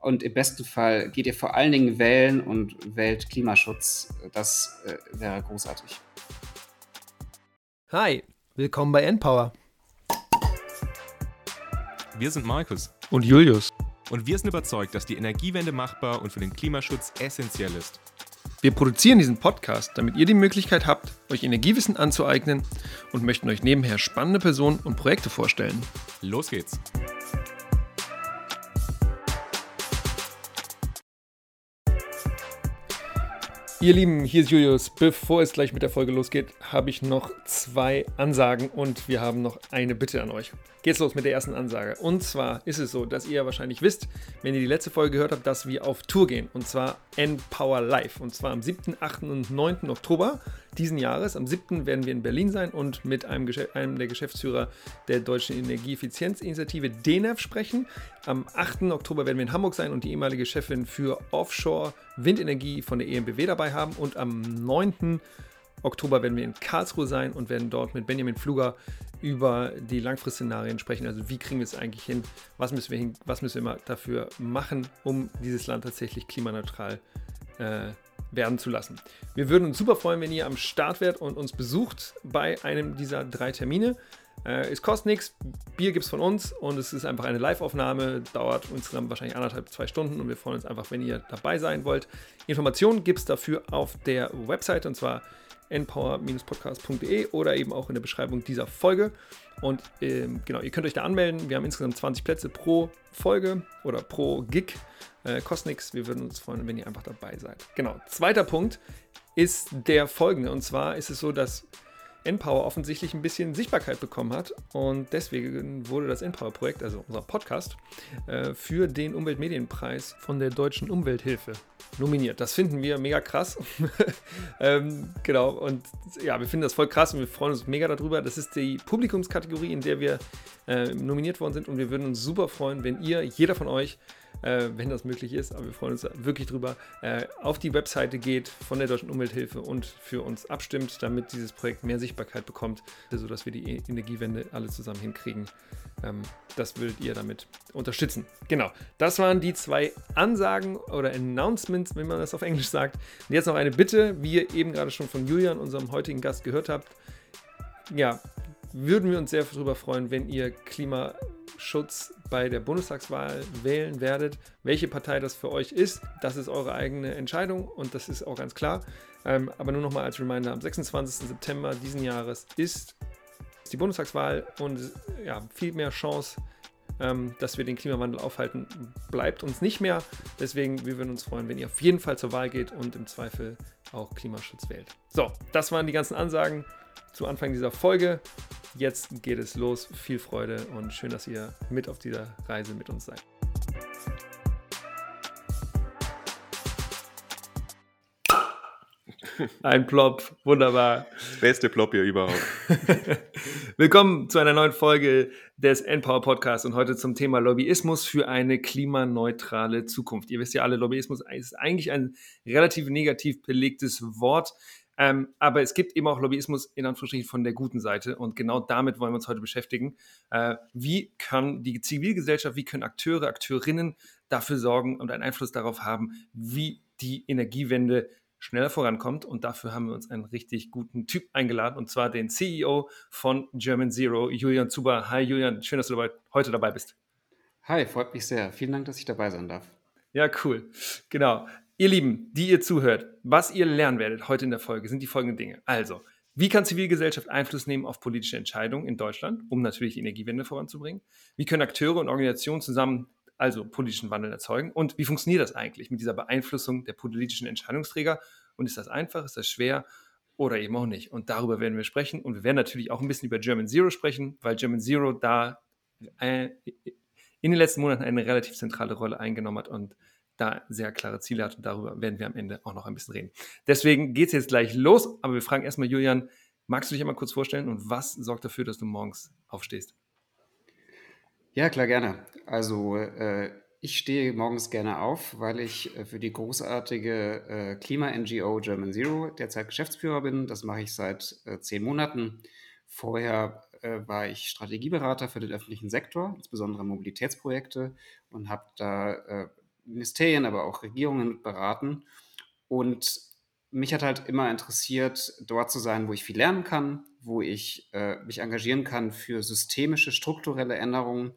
Und im besten Fall geht ihr vor allen Dingen wählen und wählt Klimaschutz. Das äh, wäre großartig. Hi, willkommen bei Endpower. Wir sind Markus und Julius. Und wir sind überzeugt, dass die Energiewende machbar und für den Klimaschutz essentiell ist. Wir produzieren diesen Podcast, damit ihr die Möglichkeit habt, euch Energiewissen anzueignen und möchten euch nebenher spannende Personen und Projekte vorstellen. Los geht's! Ihr Lieben, hier ist Julius. Bevor es gleich mit der Folge losgeht, habe ich noch zwei Ansagen und wir haben noch eine Bitte an euch. Geht's los mit der ersten Ansage. Und zwar ist es so, dass ihr wahrscheinlich wisst, wenn ihr die letzte Folge gehört habt, dass wir auf Tour gehen. Und zwar Empower Live. Und zwar am 7., 8. und 9. Oktober diesen Jahres. Am 7. werden wir in Berlin sein und mit einem, einem der Geschäftsführer der Deutschen Energieeffizienzinitiative DENEF sprechen. Am 8. Oktober werden wir in Hamburg sein und die ehemalige Chefin für Offshore Windenergie von der EMBW dabei haben. Und am 9. Oktober werden wir in Karlsruhe sein und werden dort mit Benjamin Fluger über die Langfristszenarien sprechen. Also wie kriegen wir es eigentlich hin? Was müssen wir, hin, was müssen wir dafür machen, um dieses Land tatsächlich klimaneutral äh, werden zu lassen. Wir würden uns super freuen, wenn ihr am Start wärt und uns besucht bei einem dieser drei Termine. Äh, es kostet nichts, Bier gibt es von uns und es ist einfach eine Live-Aufnahme, dauert insgesamt wahrscheinlich anderthalb, zwei Stunden und wir freuen uns einfach, wenn ihr dabei sein wollt. Informationen gibt es dafür auf der Website und zwar npower-podcast.de oder eben auch in der Beschreibung dieser Folge. Und ähm, genau, ihr könnt euch da anmelden. Wir haben insgesamt 20 Plätze pro Folge oder pro Gig. Äh, kostet nichts. Wir würden uns freuen, wenn ihr einfach dabei seid. Genau. Zweiter Punkt ist der folgende. Und zwar ist es so, dass Npower offensichtlich ein bisschen Sichtbarkeit bekommen hat und deswegen wurde das Npower-Projekt, also unser Podcast, äh, für den Umweltmedienpreis von der Deutschen Umwelthilfe nominiert. Das finden wir mega krass. ähm, genau, und ja, wir finden das voll krass und wir freuen uns mega darüber. Das ist die Publikumskategorie, in der wir äh, nominiert worden sind und wir würden uns super freuen, wenn ihr, jeder von euch, äh, wenn das möglich ist, aber wir freuen uns wirklich drüber, äh, auf die Webseite geht von der Deutschen Umwelthilfe und für uns abstimmt, damit dieses Projekt mehr Sichtbarkeit bekommt, sodass wir die e- Energiewende alle zusammen hinkriegen. Ähm, das würdet ihr damit unterstützen. Genau, das waren die zwei Ansagen oder Announcements, wenn man das auf Englisch sagt. Und jetzt noch eine Bitte, wie ihr eben gerade schon von Julian, unserem heutigen Gast, gehört habt. Ja, würden wir uns sehr darüber freuen, wenn ihr Klimaschutz bei der Bundestagswahl wählen werdet. Welche Partei das für euch ist, das ist eure eigene Entscheidung und das ist auch ganz klar. Ähm, aber nur nochmal als Reminder, am 26. September diesen Jahres ist die Bundestagswahl und ja, viel mehr Chance, ähm, dass wir den Klimawandel aufhalten, bleibt uns nicht mehr. Deswegen, wir würden uns freuen, wenn ihr auf jeden Fall zur Wahl geht und im Zweifel auch Klimaschutz wählt. So, das waren die ganzen Ansagen zu Anfang dieser Folge. Jetzt geht es los. Viel Freude und schön, dass ihr mit auf dieser Reise mit uns seid. Ein Plop, wunderbar. Beste Plop hier überhaupt. Willkommen zu einer neuen Folge des Endpower Podcasts und heute zum Thema Lobbyismus für eine klimaneutrale Zukunft. Ihr wisst ja alle, Lobbyismus ist eigentlich ein relativ negativ belegtes Wort. Ähm, aber es gibt eben auch Lobbyismus in Anführungsstrichen von der guten Seite und genau damit wollen wir uns heute beschäftigen. Äh, wie kann die Zivilgesellschaft, wie können Akteure, Akteurinnen dafür sorgen und einen Einfluss darauf haben, wie die Energiewende schneller vorankommt. Und dafür haben wir uns einen richtig guten Typ eingeladen, und zwar den CEO von German Zero, Julian Zuber. Hi Julian, schön, dass du dabei, heute dabei bist. Hi, freut mich sehr. Vielen Dank, dass ich dabei sein darf. Ja, cool. Genau. Ihr Lieben, die ihr zuhört, was ihr lernen werdet heute in der Folge, sind die folgenden Dinge. Also, wie kann Zivilgesellschaft Einfluss nehmen auf politische Entscheidungen in Deutschland, um natürlich die Energiewende voranzubringen? Wie können Akteure und Organisationen zusammen also politischen Wandel erzeugen? Und wie funktioniert das eigentlich mit dieser Beeinflussung der politischen Entscheidungsträger? Und ist das einfach, ist das schwer oder eben auch nicht? Und darüber werden wir sprechen. Und wir werden natürlich auch ein bisschen über German Zero sprechen, weil German Zero da äh, in den letzten Monaten eine relativ zentrale Rolle eingenommen hat und da sehr klare Ziele hat und darüber werden wir am Ende auch noch ein bisschen reden. Deswegen geht es jetzt gleich los, aber wir fragen erstmal Julian, magst du dich einmal kurz vorstellen und was sorgt dafür, dass du morgens aufstehst? Ja, klar, gerne. Also äh, ich stehe morgens gerne auf, weil ich äh, für die großartige äh, Klima-NGO German Zero derzeit Geschäftsführer bin. Das mache ich seit äh, zehn Monaten. Vorher äh, war ich Strategieberater für den öffentlichen Sektor, insbesondere Mobilitätsprojekte und habe da Ministerien, aber auch Regierungen beraten. Und mich hat halt immer interessiert, dort zu sein, wo ich viel lernen kann, wo ich äh, mich engagieren kann für systemische, strukturelle Änderungen.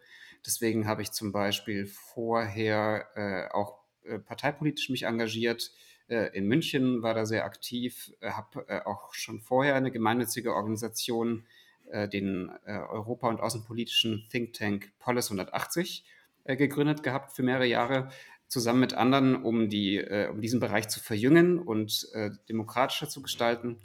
Deswegen habe ich zum Beispiel vorher äh, auch äh, parteipolitisch mich engagiert. Äh, in München war da sehr aktiv, äh, habe äh, auch schon vorher eine gemeinnützige Organisation, den Europa- und außenpolitischen Think Tank Polis 180 gegründet gehabt für mehrere Jahre zusammen mit anderen, um, die, äh, um diesen Bereich zu verjüngen und äh, demokratischer zu gestalten.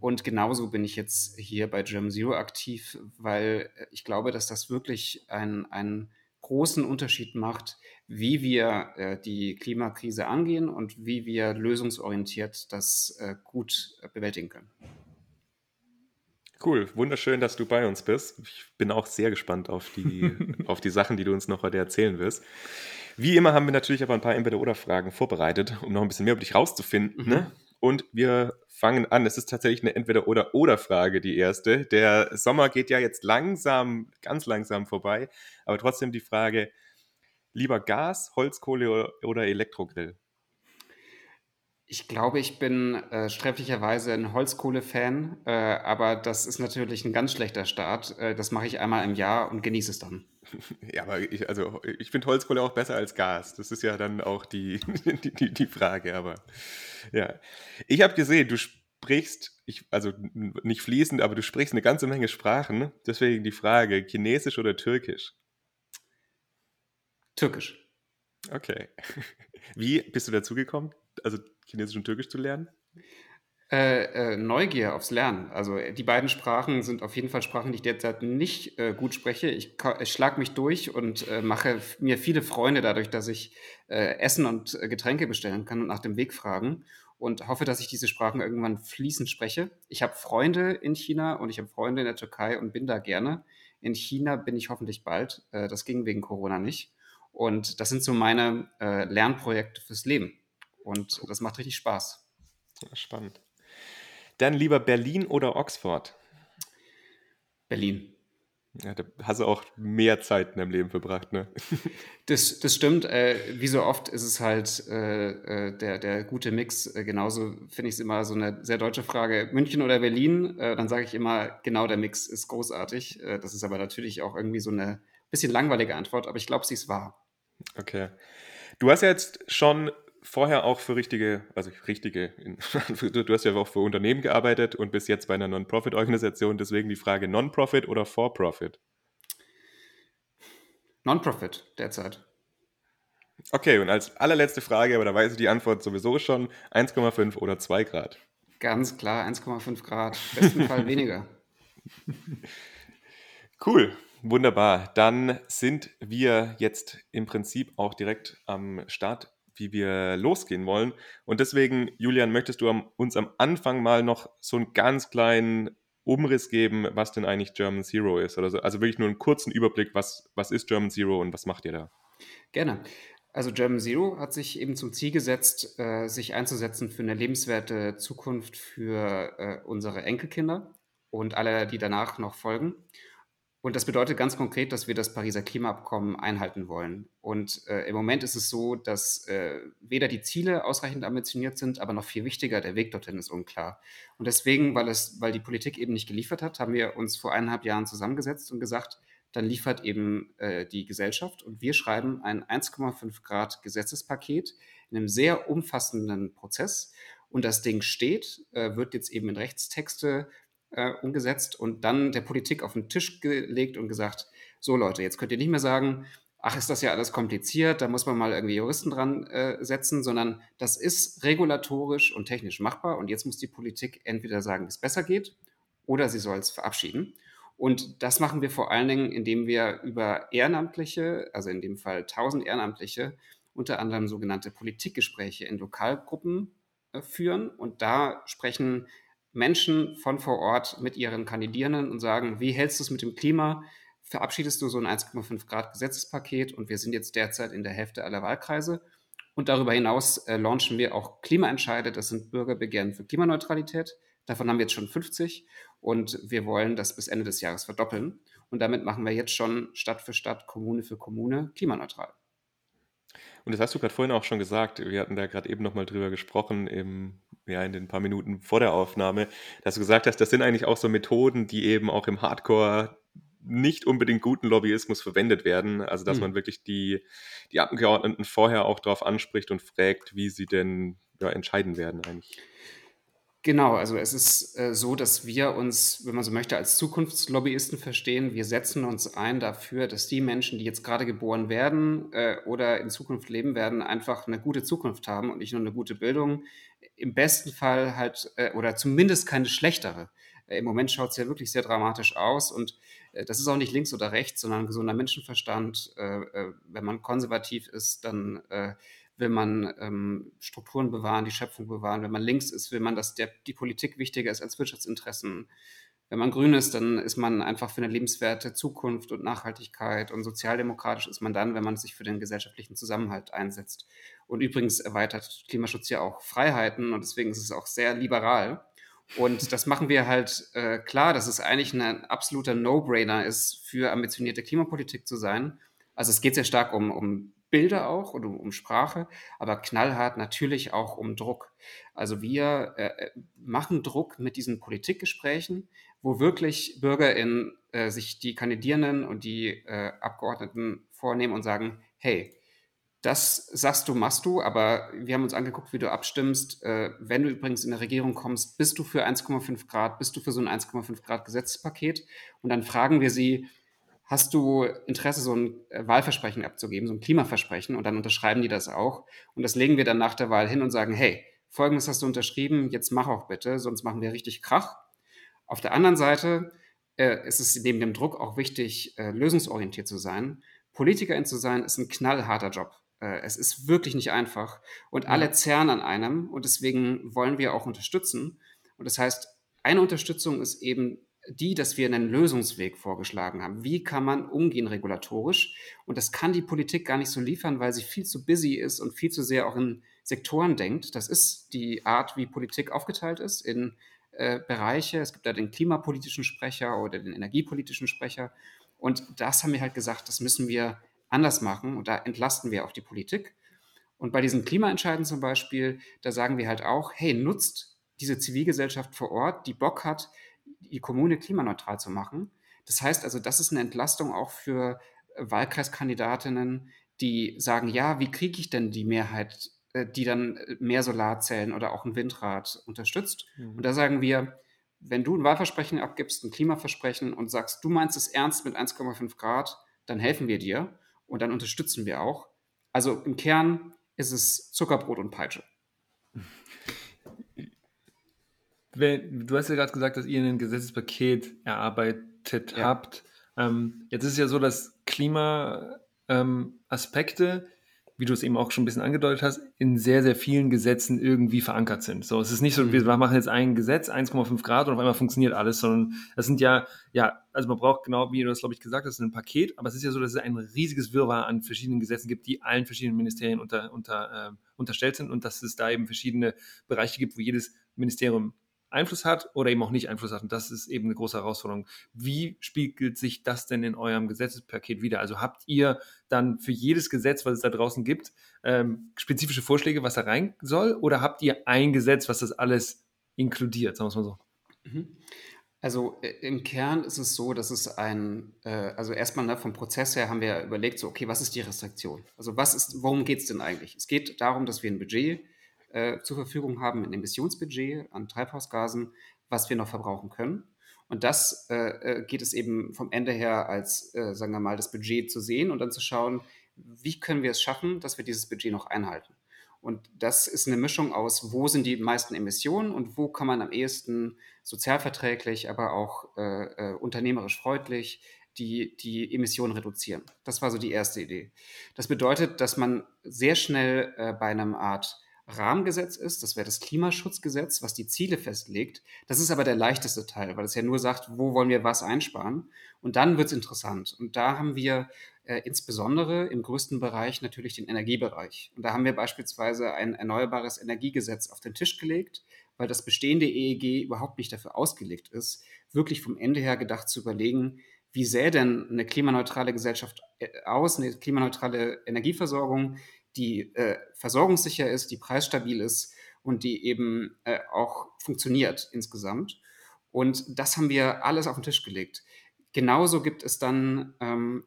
Und genauso bin ich jetzt hier bei Germ Zero aktiv, weil ich glaube, dass das wirklich ein, einen großen Unterschied macht, wie wir äh, die Klimakrise angehen und wie wir lösungsorientiert das äh, gut bewältigen können. Cool, wunderschön, dass du bei uns bist. Ich bin auch sehr gespannt auf die, auf die Sachen, die du uns noch heute erzählen wirst. Wie immer haben wir natürlich aber ein paar Entweder-Oder-Fragen vorbereitet, um noch ein bisschen mehr über dich rauszufinden. Mhm. Ne? Und wir fangen an. Es ist tatsächlich eine Entweder-Oder-Oder-Frage, die erste. Der Sommer geht ja jetzt langsam, ganz langsam vorbei. Aber trotzdem die Frage: lieber Gas, Holzkohle oder Elektrogrill? Ich glaube, ich bin äh, sträflicherweise ein Holzkohle-Fan, äh, aber das ist natürlich ein ganz schlechter Start. Äh, das mache ich einmal im Jahr und genieße es dann. Ja, aber ich, also, ich finde Holzkohle auch besser als Gas. Das ist ja dann auch die, die, die, die Frage. Aber ja, ich habe gesehen, du sprichst, ich, also nicht fließend, aber du sprichst eine ganze Menge Sprachen. Deswegen die Frage: Chinesisch oder Türkisch? Türkisch. Okay. Wie bist du dazu gekommen? Also Chinesisch und Türkisch zu lernen? Äh, äh, Neugier aufs Lernen. Also die beiden Sprachen sind auf jeden Fall Sprachen, die ich derzeit nicht äh, gut spreche. Ich, ich schlage mich durch und äh, mache mir viele Freunde dadurch, dass ich äh, Essen und äh, Getränke bestellen kann und nach dem Weg fragen und hoffe, dass ich diese Sprachen irgendwann fließend spreche. Ich habe Freunde in China und ich habe Freunde in der Türkei und bin da gerne. In China bin ich hoffentlich bald. das ging wegen Corona nicht. Und das sind so meine Lernprojekte fürs Leben. Und das macht richtig Spaß. Spannend. Dann lieber Berlin oder Oxford? Berlin. Ja, da hast du auch mehr Zeit in deinem Leben verbracht, ne? Das, das stimmt. Äh, wie so oft ist es halt äh, äh der, der gute Mix. Äh, genauso finde ich es immer so eine sehr deutsche Frage. München oder Berlin? Äh, dann sage ich immer, genau der Mix ist großartig. Äh, das ist aber natürlich auch irgendwie so eine bisschen langweilige Antwort, aber ich glaube, sie ist wahr. Okay. Du hast ja jetzt schon vorher auch für richtige, also richtige, du hast ja auch für Unternehmen gearbeitet und bis jetzt bei einer Non-Profit-Organisation, deswegen die Frage Non-Profit oder For-Profit? Non-Profit derzeit. Okay, und als allerletzte Frage, aber da weiß ich die Antwort sowieso schon, 1,5 oder 2 Grad? Ganz klar, 1,5 Grad. Im besten Fall weniger. Cool, wunderbar. Dann sind wir jetzt im Prinzip auch direkt am Start wie wir losgehen wollen. Und deswegen, Julian, möchtest du uns am Anfang mal noch so einen ganz kleinen Umriss geben, was denn eigentlich German Zero ist? Oder so? Also wirklich nur einen kurzen Überblick, was, was ist German Zero und was macht ihr da? Gerne. Also German Zero hat sich eben zum Ziel gesetzt, äh, sich einzusetzen für eine lebenswerte Zukunft für äh, unsere Enkelkinder und alle, die danach noch folgen. Und das bedeutet ganz konkret, dass wir das Pariser Klimaabkommen einhalten wollen. Und äh, im Moment ist es so, dass äh, weder die Ziele ausreichend ambitioniert sind, aber noch viel wichtiger, der Weg dorthin ist unklar. Und deswegen, weil, es, weil die Politik eben nicht geliefert hat, haben wir uns vor eineinhalb Jahren zusammengesetzt und gesagt, dann liefert eben äh, die Gesellschaft und wir schreiben ein 1,5 Grad Gesetzespaket in einem sehr umfassenden Prozess. Und das Ding steht, äh, wird jetzt eben in Rechtstexte äh, umgesetzt und dann der Politik auf den Tisch gelegt und gesagt, so Leute, jetzt könnt ihr nicht mehr sagen, ach, ist das ja alles kompliziert, da muss man mal irgendwie Juristen dran äh, setzen, sondern das ist regulatorisch und technisch machbar und jetzt muss die Politik entweder sagen, wie es besser geht oder sie soll es verabschieden. Und das machen wir vor allen Dingen, indem wir über Ehrenamtliche, also in dem Fall 1000 Ehrenamtliche, unter anderem sogenannte Politikgespräche in Lokalgruppen äh, führen. Und da sprechen Menschen von vor Ort mit ihren Kandidierenden und sagen, wie hältst du es mit dem Klima? Verabschiedest du so ein 1,5 Grad Gesetzespaket? Und wir sind jetzt derzeit in der Hälfte aller Wahlkreise. Und darüber hinaus äh, launchen wir auch Klimaentscheide. Das sind Bürgerbegehren für Klimaneutralität. Davon haben wir jetzt schon 50 und wir wollen das bis Ende des Jahres verdoppeln. Und damit machen wir jetzt schon Stadt für Stadt, Kommune für Kommune klimaneutral. Und das hast du gerade vorhin auch schon gesagt. Wir hatten da gerade eben nochmal drüber gesprochen, im, ja, in den paar Minuten vor der Aufnahme, dass du gesagt hast, das sind eigentlich auch so Methoden, die eben auch im Hardcore nicht unbedingt guten Lobbyismus verwendet werden. Also, dass mhm. man wirklich die, die Abgeordneten vorher auch darauf anspricht und fragt, wie sie denn ja, entscheiden werden eigentlich. Genau, also es ist äh, so, dass wir uns, wenn man so möchte, als Zukunftslobbyisten verstehen. Wir setzen uns ein dafür, dass die Menschen, die jetzt gerade geboren werden äh, oder in Zukunft leben werden, einfach eine gute Zukunft haben und nicht nur eine gute Bildung. Im besten Fall halt, äh, oder zumindest keine schlechtere. Äh, Im Moment schaut es ja wirklich sehr dramatisch aus und äh, das ist auch nicht links oder rechts, sondern gesunder Menschenverstand. Äh, wenn man konservativ ist, dann will man ähm, Strukturen bewahren, die Schöpfung bewahren. Wenn man links ist, will man, dass der, die Politik wichtiger ist als Wirtschaftsinteressen. Wenn man grün ist, dann ist man einfach für eine lebenswerte Zukunft und Nachhaltigkeit. Und sozialdemokratisch ist man dann, wenn man sich für den gesellschaftlichen Zusammenhalt einsetzt. Und übrigens erweitert Klimaschutz ja auch Freiheiten und deswegen ist es auch sehr liberal. Und das machen wir halt äh, klar, dass es eigentlich ein absoluter No-Brainer ist, für ambitionierte Klimapolitik zu sein. Also es geht sehr stark um, um Bilder auch oder um Sprache, aber knallhart natürlich auch um Druck. Also wir äh, äh, machen Druck mit diesen Politikgesprächen, wo wirklich BürgerInnen äh, sich die Kandidierenden und die äh, Abgeordneten vornehmen und sagen, hey, das sagst du, machst du, aber wir haben uns angeguckt, wie du abstimmst. Äh, wenn du übrigens in der Regierung kommst, bist du für 1,5 Grad, bist du für so ein 1,5 Grad Gesetzespaket? Und dann fragen wir sie, hast du Interesse, so ein äh, Wahlversprechen abzugeben, so ein Klimaversprechen, und dann unterschreiben die das auch. Und das legen wir dann nach der Wahl hin und sagen, hey, folgendes hast du unterschrieben, jetzt mach auch bitte, sonst machen wir richtig Krach. Auf der anderen Seite äh, ist es neben dem Druck auch wichtig, äh, lösungsorientiert zu sein. Politikerin zu sein, ist ein knallharter Job. Äh, es ist wirklich nicht einfach. Und ja. alle zerren an einem und deswegen wollen wir auch unterstützen. Und das heißt, eine Unterstützung ist eben die, dass wir einen Lösungsweg vorgeschlagen haben. Wie kann man umgehen regulatorisch? Und das kann die Politik gar nicht so liefern, weil sie viel zu busy ist und viel zu sehr auch in Sektoren denkt. Das ist die Art, wie Politik aufgeteilt ist in äh, Bereiche. Es gibt da den klimapolitischen Sprecher oder den energiepolitischen Sprecher. Und das haben wir halt gesagt, das müssen wir anders machen. Und da entlasten wir auch die Politik. Und bei diesen Klimaentscheiden zum Beispiel, da sagen wir halt auch, hey, nutzt diese Zivilgesellschaft vor Ort, die Bock hat, die Kommune klimaneutral zu machen. Das heißt also, das ist eine Entlastung auch für äh, Wahlkreiskandidatinnen, die sagen, ja, wie kriege ich denn die Mehrheit, äh, die dann äh, mehr Solarzellen oder auch ein Windrad unterstützt? Mhm. Und da sagen wir, wenn du ein Wahlversprechen abgibst, ein Klimaversprechen und sagst, du meinst es ernst mit 1,5 Grad, dann helfen wir dir und dann unterstützen wir auch. Also im Kern ist es Zuckerbrot und Peitsche. wenn, du hast ja gerade gesagt, dass ihr ein Gesetzespaket erarbeitet ja. habt. Ähm, jetzt ist es ja so, dass Klimaaspekte, ähm, wie du es eben auch schon ein bisschen angedeutet hast, in sehr, sehr vielen Gesetzen irgendwie verankert sind. So, es ist nicht so, mhm. wir machen jetzt ein Gesetz, 1,5 Grad und auf einmal funktioniert alles, sondern das sind ja, ja, also man braucht genau, wie du das, glaube ich, gesagt hast, ein Paket, aber es ist ja so, dass es ein riesiges Wirrwarr an verschiedenen Gesetzen gibt, die allen verschiedenen Ministerien unter, unter, äh, unterstellt sind und dass es da eben verschiedene Bereiche gibt, wo jedes Ministerium Einfluss hat oder eben auch nicht Einfluss hat. Und das ist eben eine große Herausforderung. Wie spiegelt sich das denn in eurem Gesetzespaket wieder? Also habt ihr dann für jedes Gesetz, was es da draußen gibt, ähm, spezifische Vorschläge, was da rein soll? Oder habt ihr ein Gesetz, was das alles inkludiert, sagen wir es mal so? Mhm. Also äh, im Kern ist es so, dass es ein, äh, also erstmal ne, vom Prozess her haben wir überlegt, so, okay, was ist die Restriktion? Also was ist, worum geht es denn eigentlich? Es geht darum, dass wir ein Budget äh, zur Verfügung haben, ein Emissionsbudget an Treibhausgasen, was wir noch verbrauchen können. Und das äh, äh, geht es eben vom Ende her als, äh, sagen wir mal, das Budget zu sehen und dann zu schauen, wie können wir es schaffen, dass wir dieses Budget noch einhalten. Und das ist eine Mischung aus, wo sind die meisten Emissionen und wo kann man am ehesten sozialverträglich, aber auch äh, äh, unternehmerisch freundlich die, die Emissionen reduzieren. Das war so die erste Idee. Das bedeutet, dass man sehr schnell bei einem Art Rahmengesetz ist, das wäre das Klimaschutzgesetz, was die Ziele festlegt. Das ist aber der leichteste Teil, weil es ja nur sagt, wo wollen wir was einsparen. Und dann wird es interessant. Und da haben wir äh, insbesondere im größten Bereich natürlich den Energiebereich. Und da haben wir beispielsweise ein erneuerbares Energiegesetz auf den Tisch gelegt, weil das bestehende EEG überhaupt nicht dafür ausgelegt ist, wirklich vom Ende her gedacht zu überlegen, wie sähe denn eine klimaneutrale Gesellschaft äh, aus, eine klimaneutrale Energieversorgung, die äh, versorgungssicher ist, die preisstabil ist und die eben äh, auch funktioniert insgesamt. Und das haben wir alles auf den Tisch gelegt. Genauso gibt es dann ähm,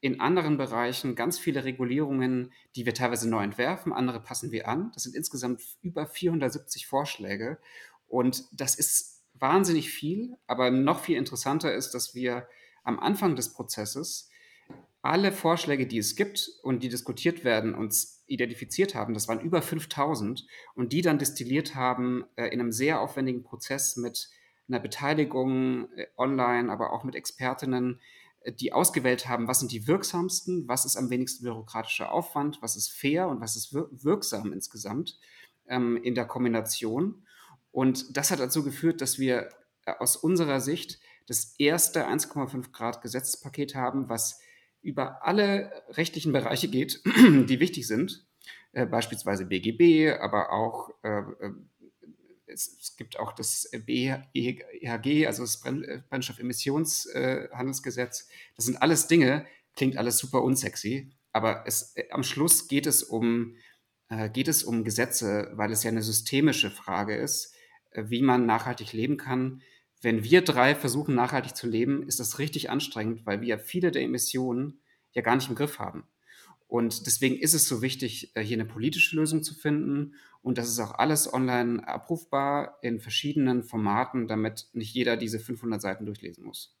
in anderen Bereichen ganz viele Regulierungen, die wir teilweise neu entwerfen, andere passen wir an. Das sind insgesamt über 470 Vorschläge. Und das ist wahnsinnig viel, aber noch viel interessanter ist, dass wir am Anfang des Prozesses alle Vorschläge, die es gibt und die diskutiert werden, uns identifiziert haben. Das waren über 5000 und die dann destilliert haben äh, in einem sehr aufwendigen Prozess mit einer Beteiligung äh, online, aber auch mit Expertinnen, äh, die ausgewählt haben, was sind die wirksamsten, was ist am wenigsten bürokratischer Aufwand, was ist fair und was ist wir wirksam insgesamt ähm, in der Kombination. Und das hat dazu geführt, dass wir äh, aus unserer Sicht das erste 1,5 Grad Gesetzespaket haben, was über alle rechtlichen Bereiche geht, die wichtig sind, äh, beispielsweise BGB, aber auch äh, äh, es, es, gibt auch das BEHG, also das äh, Brennstoffemissionshandelsgesetz. das sind alles Dinge, klingt alles super unsexy, aber es, äh, am Schluss geht es um geht es um Gesetze, weil es ja eine systemische Frage ist, wie man nachhaltig leben kann, wenn wir drei versuchen, nachhaltig zu leben, ist das richtig anstrengend, weil wir viele der Emissionen ja gar nicht im Griff haben. Und deswegen ist es so wichtig, äh, hier eine politische Lösung zu finden. Und das ist auch alles online abrufbar in verschiedenen Formaten, damit nicht jeder diese 500 Seiten durchlesen muss.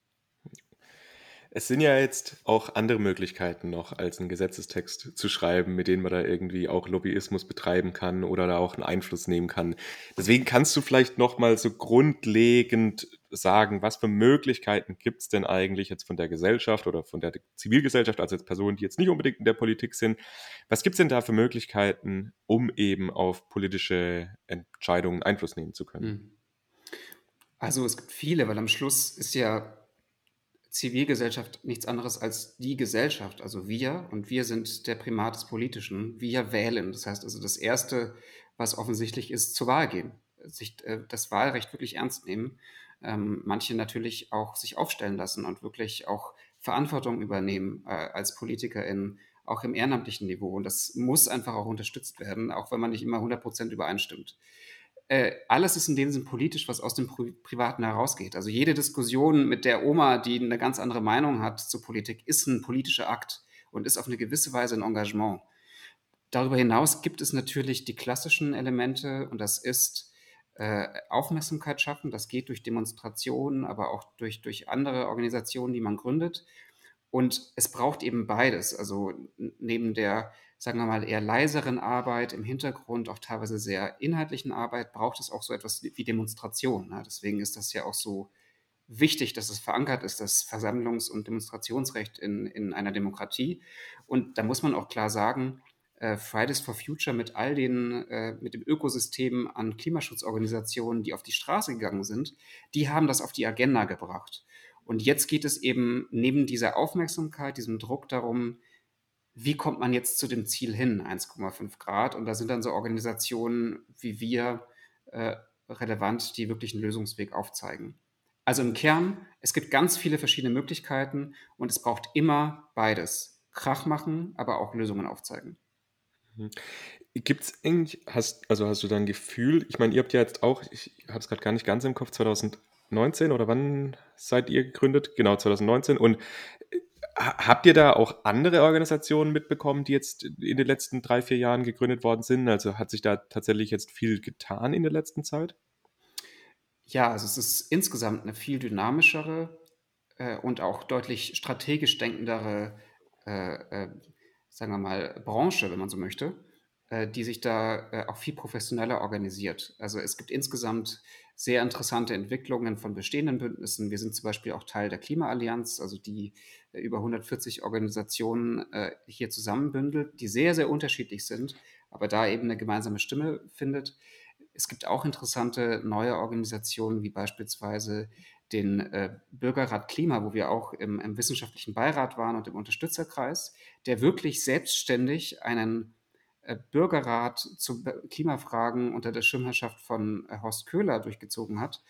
Es sind ja jetzt auch andere Möglichkeiten noch, als einen Gesetzestext zu schreiben, mit denen man da irgendwie auch Lobbyismus betreiben kann oder da auch einen Einfluss nehmen kann. Deswegen kannst du vielleicht noch mal so grundlegend sagen, was für Möglichkeiten gibt es denn eigentlich jetzt von der Gesellschaft oder von der Zivilgesellschaft, also jetzt Personen, die jetzt nicht unbedingt in der Politik sind, was gibt es denn da für Möglichkeiten, um eben auf politische Entscheidungen Einfluss nehmen zu können? Hm. Also es gibt viele, weil am Schluss ist ja Zivilgesellschaft nichts anderes als die Gesellschaft, also wir, und wir sind der Primat des Politischen. Wir wählen. Das heißt also, das Erste, was offensichtlich ist, zur Wahl gehen. Sich äh, das Wahlrecht wirklich ernst nehmen. Ähm, manche natürlich auch sich aufstellen lassen und wirklich auch Verantwortung übernehmen äh, als PolitikerInnen, auch im ehrenamtlichen Niveau. Und das muss einfach auch unterstützt werden, auch wenn man nicht immer 100 Prozent übereinstimmt äh, alles ist in dem Sinn politisch, was aus dem Pri Privaten herausgeht. Also jede Diskussion mit der Oma, die eine ganz andere Meinung hat zur Politik, ist ein politischer Akt und ist auf eine gewisse Weise ein Engagement. Darüber hinaus gibt es natürlich die klassischen Elemente und das ist äh, Aufmerksamkeit schaffen. Das geht durch Demonstrationen, aber auch durch, durch andere Organisationen, die man gründet. Und es braucht eben beides. Also neben der sagen wir mal, eher leiseren Arbeit im Hintergrund, auch teilweise sehr inhaltlichen Arbeit, braucht es auch so etwas wie Demonstration. Ne? Deswegen ist das ja auch so wichtig, dass es verankert ist, das Versammlungs- und Demonstrationsrecht in, in einer Demokratie. Und da muss man auch klar sagen, äh, Fridays for Future mit all den, äh, mit dem Ökosystem an Klimaschutzorganisationen, die auf die Straße gegangen sind, die haben das auf die Agenda gebracht. Und jetzt geht es eben neben dieser Aufmerksamkeit, diesem Druck darum, wie kommt man jetzt zu dem Ziel hin, 1,5 Grad? Und da sind dann so Organisationen wie wir äh, relevant, die wirklich einen Lösungsweg aufzeigen. Also im Kern, es gibt ganz viele verschiedene Möglichkeiten und es braucht immer beides. Krach machen, aber auch Lösungen aufzeigen. Mhm. Gibt es eigentlich, hast, also hast du da ein Gefühl, ich meine, ihr habt ja jetzt auch, ich habe es gerade gar nicht ganz im Kopf, 2019 oder wann seid ihr gegründet? Genau, 2019. Und Habt ihr da auch andere Organisationen mitbekommen, die jetzt in den letzten drei, vier Jahren gegründet worden sind? Also hat sich da tatsächlich jetzt viel getan in der letzten Zeit? Ja, also es ist insgesamt eine viel dynamischere äh, und auch deutlich strategisch denkendere, äh, äh, sagen wir mal, Branche, wenn man so möchte, äh, die sich da äh, auch viel professioneller organisiert. Also es gibt insgesamt sehr interessante Entwicklungen von bestehenden Bündnissen. Wir sind zum Beispiel auch Teil der Klimaallianz, also die äh, über 140 Organisationen äh, hier zusammenbündelt, die sehr, sehr unterschiedlich sind, aber da eben eine gemeinsame Stimme findet. Es gibt auch interessante neue Organisationen, wie beispielsweise den äh, Bürgerrat Klima, wo wir auch im, im, wissenschaftlichen Beirat waren und im Unterstützerkreis, der wirklich selbstständig einen Bürgerrat zu Klimafragen unter der Schirmherrschaft von äh, Horst Köhler durchgezogen hat,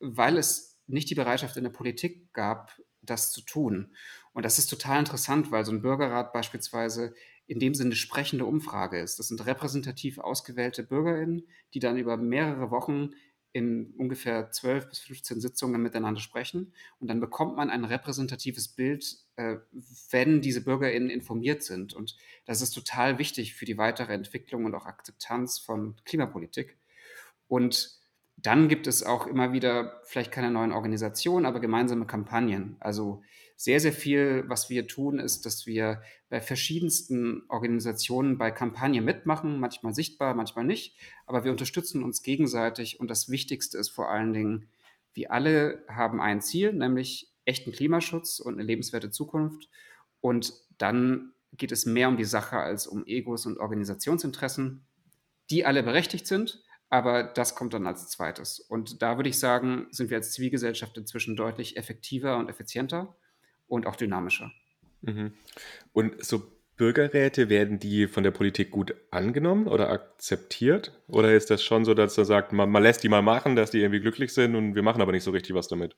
weil es nicht die Bereitschaft in der Politik gab, das zu tun. Und das ist total interessant, weil so ein Bürgerrat beispielsweise in dem Sinne sprechende Umfrage ist. Das sind repräsentativ ausgewählte BürgerInnen, die dann über mehrere Wochen in ungefähr 12 bis 15 Sitzungen miteinander sprechen. Und dann bekommt man ein repräsentatives Bild, äh, wenn diese BürgerInnen informiert sind. Und das ist total wichtig für die weitere Entwicklung und auch Akzeptanz von Klimapolitik. Und dann gibt es auch immer wieder vielleicht keine neuen Organisationen, aber gemeinsame Kampagnen. Also sehr, sehr viel, was wir tun, ist, dass wir bei verschiedensten Organisationen bei Kampagnen mitmachen, manchmal sichtbar, manchmal nicht, aber wir unterstützen uns gegenseitig und das Wichtigste ist vor allen Dingen, wir alle haben ein Ziel, nämlich echten Klimaschutz und eine lebenswerte Zukunft. Und dann geht es mehr um die Sache als um Egos und Organisationsinteressen, die alle berechtigt sind, aber das kommt dann als zweites. Und da würde ich sagen, sind wir als Zivilgesellschaft inzwischen deutlich effektiver und effizienter und auch dynamischer. Mhm. Und so Bürgerräte, werden die von der Politik gut angenommen oder akzeptiert? Oder ist das schon so, dass er sagt, man, man lässt die mal machen, dass die irgendwie glücklich sind und wir machen aber nicht so richtig was damit?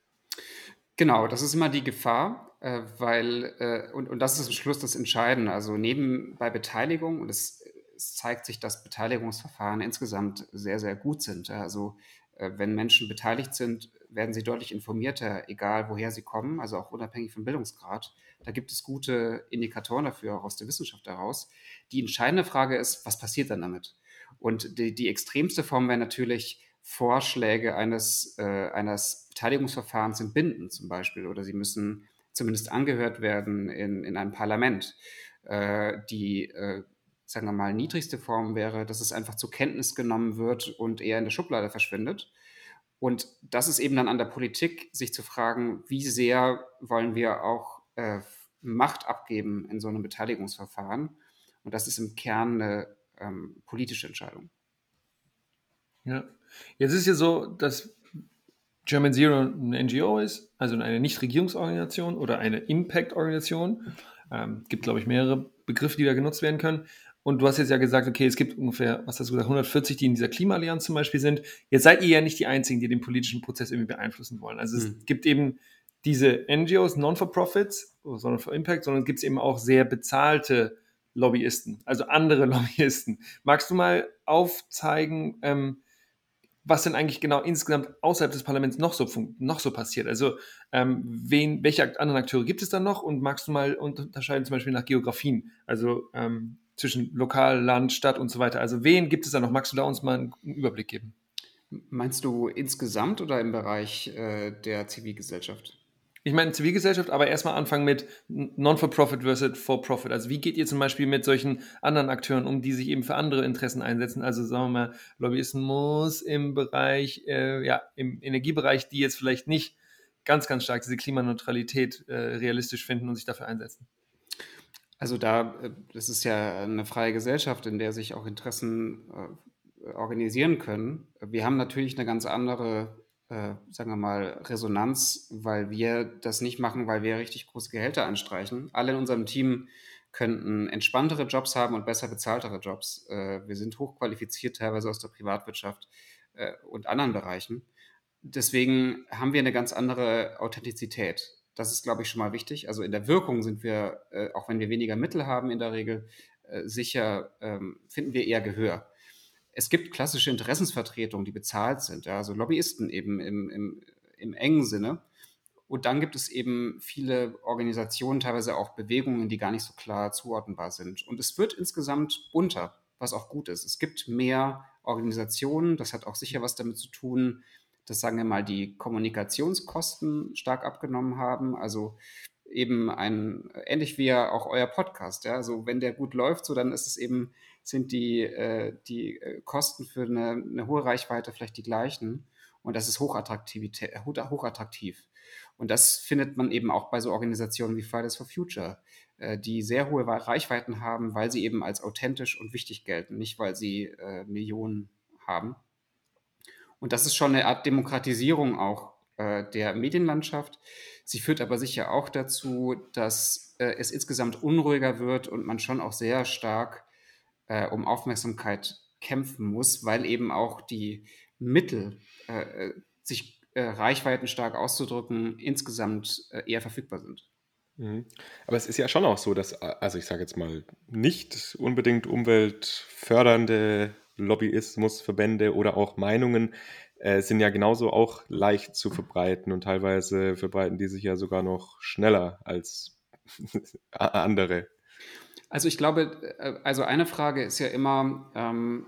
Genau, das ist immer die Gefahr, äh, weil, äh, und, und das ist am Schluss das Entscheidende. Also neben bei Beteiligung, und es es zeigt sich, dass Beteiligungsverfahren insgesamt sehr, sehr gut sind. Also äh, wenn Menschen beteiligt sind, werden sie deutlich informierter, egal woher sie kommen, also auch unabhängig vom Bildungsgrad. Da gibt es gute Indikatoren dafür, auch aus der Wissenschaft heraus. Die entscheidende Frage ist, was passiert dann damit? Und die, die extremste Form wäre natürlich, Vorschläge eines, äh, eines Beteiligungsverfahrens sind bindend zum Beispiel oder sie müssen zumindest angehört werden in, in einem Parlament. Äh, die äh, sagen wir mal, niedrigste Form wäre, dass es einfach zur Kenntnis genommen wird und eher in der Schublade verschwindet. Und das ist eben dann an der Politik, sich zu fragen, wie sehr wollen wir auch äh, Macht abgeben in so einem Beteiligungsverfahren. Und das ist im Kern eine ähm, politische Entscheidung. Ja, jetzt ist ja so, dass German Zero eine NGO ist, also eine Nichtregierungsorganisation oder eine Impact-Organisation. Ähm, gibt, glaube ich, mehrere Begriffe, die da genutzt werden können. Und du hast jetzt ja gesagt, okay, es gibt ungefähr, was hast du gesagt, 140, die in dieser Klimaallianz zum Beispiel sind. Jetzt seid ihr ja nicht die Einzigen, die den politischen Prozess irgendwie beeinflussen wollen. Also es mhm. gibt eben diese NGOs, Non-for-Profits, sondern for Impact, sondern es gibt eben auch sehr bezahlte Lobbyisten, also andere Lobbyisten. Magst du mal aufzeigen, ähm, was denn eigentlich genau insgesamt außerhalb des Parlaments noch so, noch so passiert? Also ähm, wen, welche anderen Akteure gibt es da noch? Und magst du mal unterscheiden zum Beispiel nach Geografien? Also ähm, zwischen Lokal, Land, Stadt und so weiter. Also wen gibt es da noch? Magst du da uns mal einen Überblick geben? Meinst du insgesamt oder im Bereich äh, der Zivilgesellschaft? Ich meine Zivilgesellschaft, aber erstmal anfangen mit Non-for-Profit versus For-Profit. Also wie geht ihr zum Beispiel mit solchen anderen Akteuren um, die sich eben für andere Interessen einsetzen? Also sagen wir mal Lobbyismus im Bereich, äh, ja, im Energiebereich, die jetzt vielleicht nicht ganz, ganz stark diese Klimaneutralität äh, realistisch finden und sich dafür einsetzen. Also da, äh, das ist ja eine freie Gesellschaft, in der sich auch Interessen äh, organisieren können. Wir haben natürlich eine ganz andere, äh, sagen wir mal, Resonanz, weil wir das nicht machen, weil wir richtig große Gehälter anstreichen. Alle in unserem Team könnten entspanntere Jobs haben und besser bezahltere Jobs. Äh, wir sind hochqualifiziert, teilweise aus der Privatwirtschaft äh, und anderen Bereichen. Deswegen haben wir eine ganz andere Authentizität. Das ist, glaube ich, schon mal wichtig. Also in der Wirkung sind wir, äh, auch wenn wir weniger Mittel haben in der Regel, äh, sicher ähm, finden wir eher Gehör. Es gibt klassische Interessensvertretungen, die bezahlt sind, ja, also Lobbyisten eben im, im, im engen Sinne. Und dann gibt es eben viele Organisationen, teilweise auch Bewegungen, die gar nicht so klar zuordnenbar sind. Und es wird insgesamt bunter, was auch gut ist. Es gibt mehr Organisationen, das hat auch sicher was damit zu tun, dass, sagen wir mal, die Kommunikationskosten stark abgenommen haben. Also eben ein, ähnlich wie ja auch euer Podcast, ja. Also wenn der gut läuft, so dann ist es eben, sind die, äh, die äh, Kosten für eine, eine, hohe Reichweite vielleicht die gleichen. Und das ist Hochattraktivität, hochattraktiv. Und das findet man eben auch bei so Organisationen wie Fridays for Future, äh, die sehr hohe Reichweiten haben, weil sie eben als authentisch und wichtig gelten, nicht weil sie äh, Millionen haben. Und das ist schon eine Art Demokratisierung auch äh, der Medienlandschaft. Sie führt aber sicher auch dazu, dass äh, es insgesamt unruhiger wird und man schon auch sehr stark äh, um Aufmerksamkeit kämpfen muss, weil eben auch die Mittel, äh, äh, sich äh, reichweitenstark auszudrücken, insgesamt eher verfügbar sind. Mhm. Aber es ist ja schon auch so, dass, also ich sage jetzt mal, nicht unbedingt umweltfördernde Lobbyismusverbände oder auch Meinungen äh, sind ja genauso auch leicht zu verbreiten und teilweise verbreiten die sich ja sogar noch schneller als andere. Also ich glaube, äh, also eine Frage ist ja immer, ähm,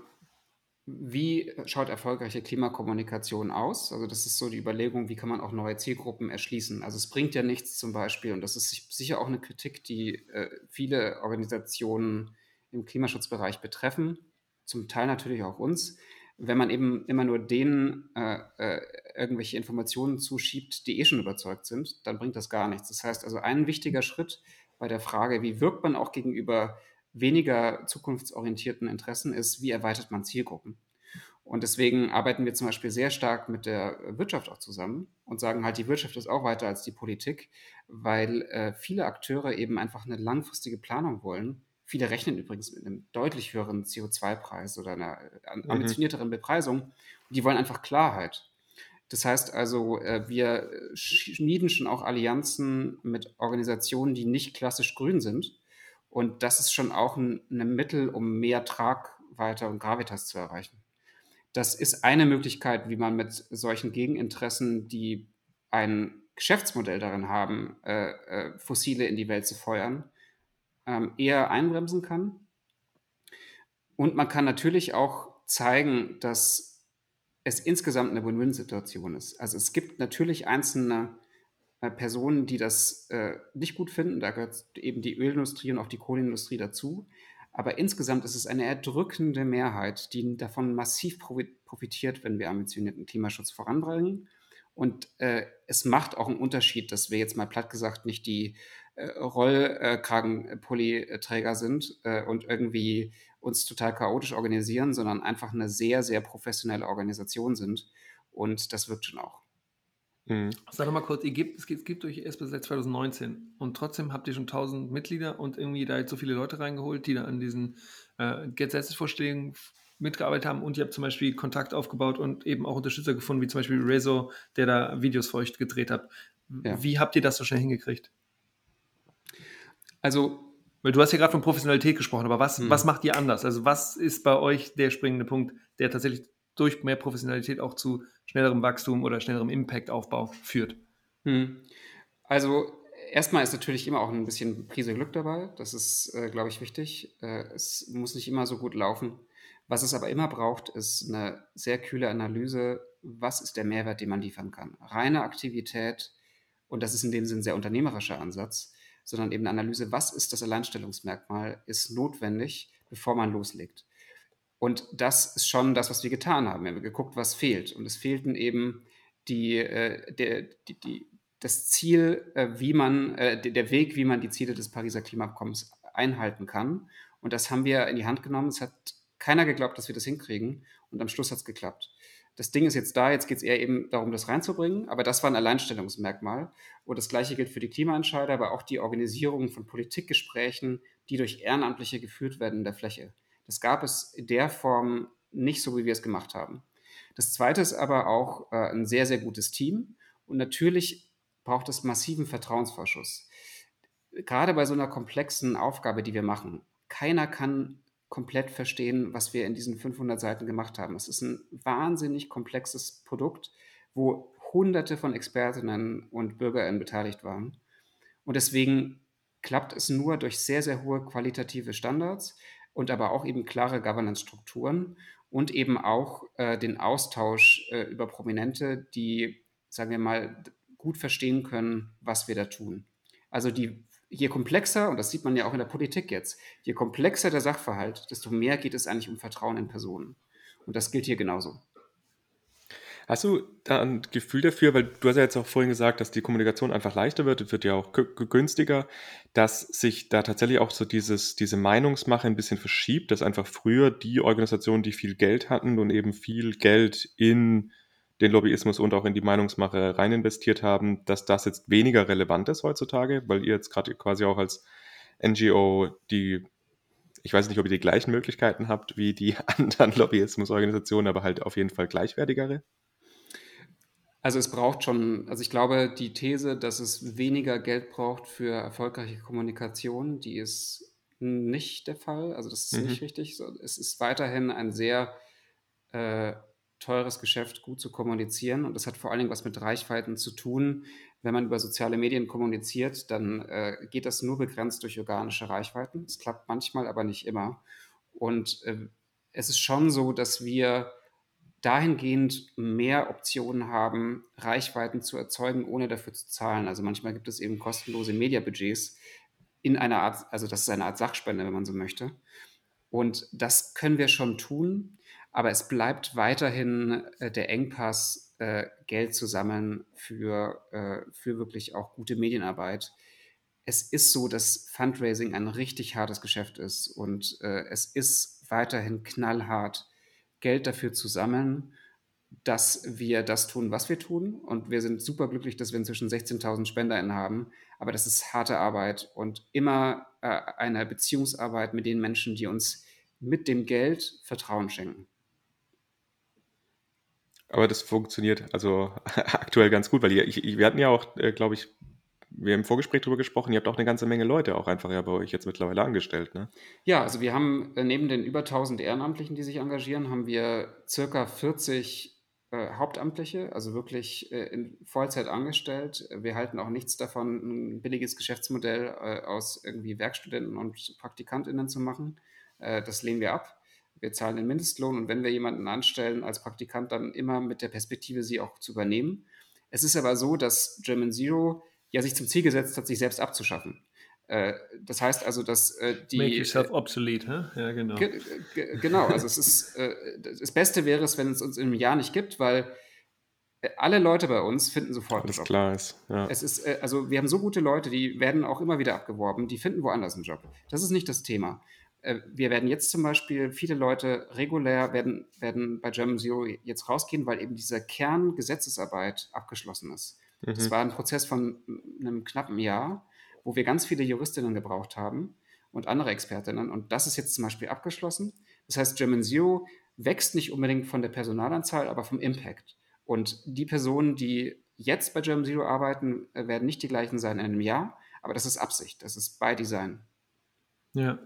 wie schaut erfolgreiche Klimakommunikation aus? Also das ist so die Überlegung, wie kann man auch neue Zielgruppen erschließen? Also es bringt ja nichts zum Beispiel, und das ist sicher auch eine Kritik, die äh, viele Organisationen im Klimaschutzbereich betreffen, zum Teil natürlich auch uns, wenn man eben immer nur denen äh, äh, irgendwelche Informationen zuschiebt, die eh schon überzeugt sind, dann bringt das gar nichts. Das heißt also, ein wichtiger Schritt bei der Frage, wie wirkt man auch gegenüber weniger zukunftsorientierten Interessen ist, wie erweitert man Zielgruppen. Und deswegen arbeiten wir zum Beispiel sehr stark mit der Wirtschaft auch zusammen und sagen halt, die Wirtschaft ist auch weiter als die Politik, weil äh, viele Akteure eben einfach eine langfristige Planung wollen. Viele rechnen übrigens mit einem deutlich höheren CO2-Preis oder einer äh, mhm. ambitionierteren Bepreisung. Und die wollen einfach Klarheit. Das heißt also, äh, wir schmieden schon auch Allianzen mit Organisationen, die nicht klassisch grün sind, und das ist schon auch ein, ein Mittel, um mehr Tragweite und Gravitas zu erreichen. Das ist eine Möglichkeit, wie man mit solchen Gegeninteressen, die ein Geschäftsmodell darin haben, äh, äh, Fossile in die Welt zu feuern, ähm, eher einbremsen kann. Und man kann natürlich auch zeigen, dass es insgesamt eine Win-Win-Situation ist. Also es gibt natürlich einzelne äh, Personen, die das äh, nicht gut finden. Da gehört eben die Ölindustrie und auch die Kohleindustrie dazu. Aber insgesamt ist es eine erdrückende Mehrheit, die davon massiv profitiert, wenn wir ambitionierten Klimaschutz voranbringen. Und äh, es macht auch einen Unterschied, dass wir jetzt mal platt gesagt nicht die Rollkragenpulli-Träger sind äh, und irgendwie uns total chaotisch organisieren, sondern einfach eine sehr, sehr professionelle Organisation sind. Und das wirkt schon auch. Mhm. Sag doch mal kurz, ihr gebt, es, gibt, es gibt euch erst seit 2019 und trotzdem habt ihr schon 1000 Mitglieder und irgendwie da jetzt so viele Leute reingeholt, die da an diesen äh, Gesetzesvorschlägen mitgearbeitet haben und ihr habt zum Beispiel Kontakt aufgebaut und eben auch Unterstützer gefunden, wie zum Beispiel Rezo, der da Videos für euch gedreht hat. Ja. Wie habt ihr das so schnell hingekriegt? Also, weil du hast ja gerade von Professionalität gesprochen, aber was, mhm. was macht ihr anders? Also was ist bei euch der springende Punkt, der tatsächlich durch mehr Professionalität auch zu schnellerem Wachstum oder schnellerem Impact-Aufbau führt? Hm. Also erstmal ist natürlich immer auch ein bisschen Prise Glück dabei. Das ist, äh, glaube ich, wichtig. Äh, es muss nicht immer so gut laufen. Was es aber immer braucht, ist eine sehr kühle Analyse, was ist der Mehrwert, den man liefern kann. Reine Aktivität, und das ist in dem Sinn ein sehr unternehmerischer Ansatz, sondern eben eine Analyse, was ist das Alleinstellungsmerkmal, ist notwendig, bevor man loslegt. Und das ist schon das, was wir getan haben. Wir haben geguckt, was fehlt. Und es fehlten eben die, äh, der, die, die, das Ziel, äh, wie man, äh, der Weg, wie man die Ziele des Pariser Klimaabkommens einhalten kann. Und das haben wir in die Hand genommen. Es hat keiner geglaubt, dass wir das hinkriegen. Und am Schluss hat es geklappt. Das Ding ist jetzt da, jetzt geht es eher eben darum, das reinzubringen, aber das war ein Alleinstellungsmerkmal. Und das Gleiche gilt für die Klimaentscheider, aber auch die Organisierung von Politikgesprächen, die durch Ehrenamtliche geführt werden in der Fläche. Das gab es in der Form nicht so, wie wir es gemacht haben. Das Zweite ist aber auch äh, ein sehr, sehr gutes Team. Und natürlich braucht es massiven Vertrauensvorschuss. Gerade bei so einer komplexen Aufgabe, die wir machen. Keiner kann komplett verstehen, was wir in diesen 500 Seiten gemacht haben. Es ist ein wahnsinnig komplexes Produkt, wo Hunderte von Expertinnen und Bürgerinnen beteiligt waren. Und deswegen klappt es nur durch sehr, sehr hohe qualitative Standards, und aber auch eben klare Governance-Strukturen und eben auch äh, den Austausch äh, über Prominente, die, sagen wir mal, gut verstehen können, was wir da tun. Also die, je komplexer, und das sieht man ja auch in der Politik jetzt, je komplexer der Sachverhalt, desto mehr geht es eigentlich um Vertrauen in Personen. Und das gilt hier genauso. Hast du da ein Gefühl dafür, weil du hast ja jetzt auch vorhin gesagt, dass die Kommunikation einfach leichter wird, es wird ja auch günstiger, dass sich da tatsächlich auch so dieses, diese Meinungsmache ein bisschen verschiebt, dass einfach früher die Organisationen, die viel Geld hatten und eben viel Geld in den Lobbyismus und auch in die Meinungsmache rein investiert haben, dass das jetzt weniger relevant ist heutzutage, weil ihr jetzt gerade quasi auch als NGO die ich weiß nicht, ob ihr die gleichen Möglichkeiten habt wie die anderen Lobbyismusorganisationen, aber halt auf jeden Fall gleichwertigere? Also es braucht schon, also ich glaube, die These, dass es weniger Geld braucht für erfolgreiche Kommunikation, die ist nicht der Fall. Also das ist Mhm. nicht richtig. Es ist weiterhin ein sehr äh, teures Geschäft, gut zu kommunizieren. Und das hat vor allen Dingen was mit Reichweiten zu tun. Wenn man über soziale Medien kommuniziert, dann äh, geht das nur begrenzt durch organische Reichweiten. Es klappt manchmal, aber nicht immer. Und äh, es ist schon so, dass wir dahingehend mehr Optionen haben, Reichweiten zu erzeugen, ohne dafür zu zahlen. Also manchmal gibt es eben kostenlose Mediabudgets in einer Art, also das ist eine Art Sachspende, wenn man so möchte. Und das können wir schon tun, aber es bleibt weiterhin äh, der Engpass, äh, Geld zu sammeln für, äh, für wirklich auch gute Medienarbeit. Es ist so, dass Fundraising ein richtig hartes Geschäft ist und äh, es ist weiterhin knallhart Geld dafür zu sammeln, dass wir das tun, was wir tun. Und wir sind super glücklich, dass wir inzwischen 16.000 SpenderInnen haben. Aber das ist harte Arbeit und immer äh, eine Beziehungsarbeit mit den Menschen, die uns mit dem Geld Vertrauen schenken. Aber das funktioniert also aktuell ganz gut, weil ich, ich, wir hatten ja auch, äh, glaube ich, wir haben im Vorgespräch darüber gesprochen, ihr habt auch eine ganze Menge Leute auch einfach ja bei euch jetzt mittlerweile angestellt, ne? Ja, also wir haben äh, neben den über 1000 Ehrenamtlichen, die sich engagieren, haben wir circa 40 äh, Hauptamtliche, also wirklich äh, in Vollzeit angestellt. Wir halten auch nichts davon, ein billiges Geschäftsmodell äh, aus irgendwie Werkstudenten und PraktikantInnen zu machen. Äh, das lehnen wir ab. Wir zahlen den Mindestlohn und wenn wir jemanden anstellen als Praktikant, dann immer mit der Perspektive, sie auch zu übernehmen. Es ist aber so, dass German Zero ja sich zum Ziel gesetzt hat, sich selbst abzuschaffen. Äh, das heißt also, dass äh, die. Make yourself obsolete, hä? Ja, genau. Ge ge genau, also es ist, äh, das Beste wäre es, wenn es uns in einem Jahr nicht gibt, weil äh, alle Leute bei uns finden sofort einen Job. klar ist. Ja. Es ist, äh, also wir haben so gute Leute, die werden auch immer wieder abgeworben, die finden woanders einen Job. Das ist nicht das Thema. Äh, Wir werden jetzt zum Beispiel, viele Leute regulär werden, werden bei German Zero jetzt rausgehen, weil eben diese Kerngesetzesarbeit abgeschlossen ist. Das Mhm. war ein Prozess von einem knappen Jahr, wo wir ganz viele Juristinnen gebraucht haben und andere Expertinnen. Und das ist jetzt zum Beispiel abgeschlossen. Das heißt, German Zero wächst nicht unbedingt von der Personalanzahl, aber vom Impact. Und die Personen, die jetzt bei German Zero arbeiten, äh, werden nicht die gleichen sein in einem Jahr, aber das ist Absicht, das ist by Design. Ja.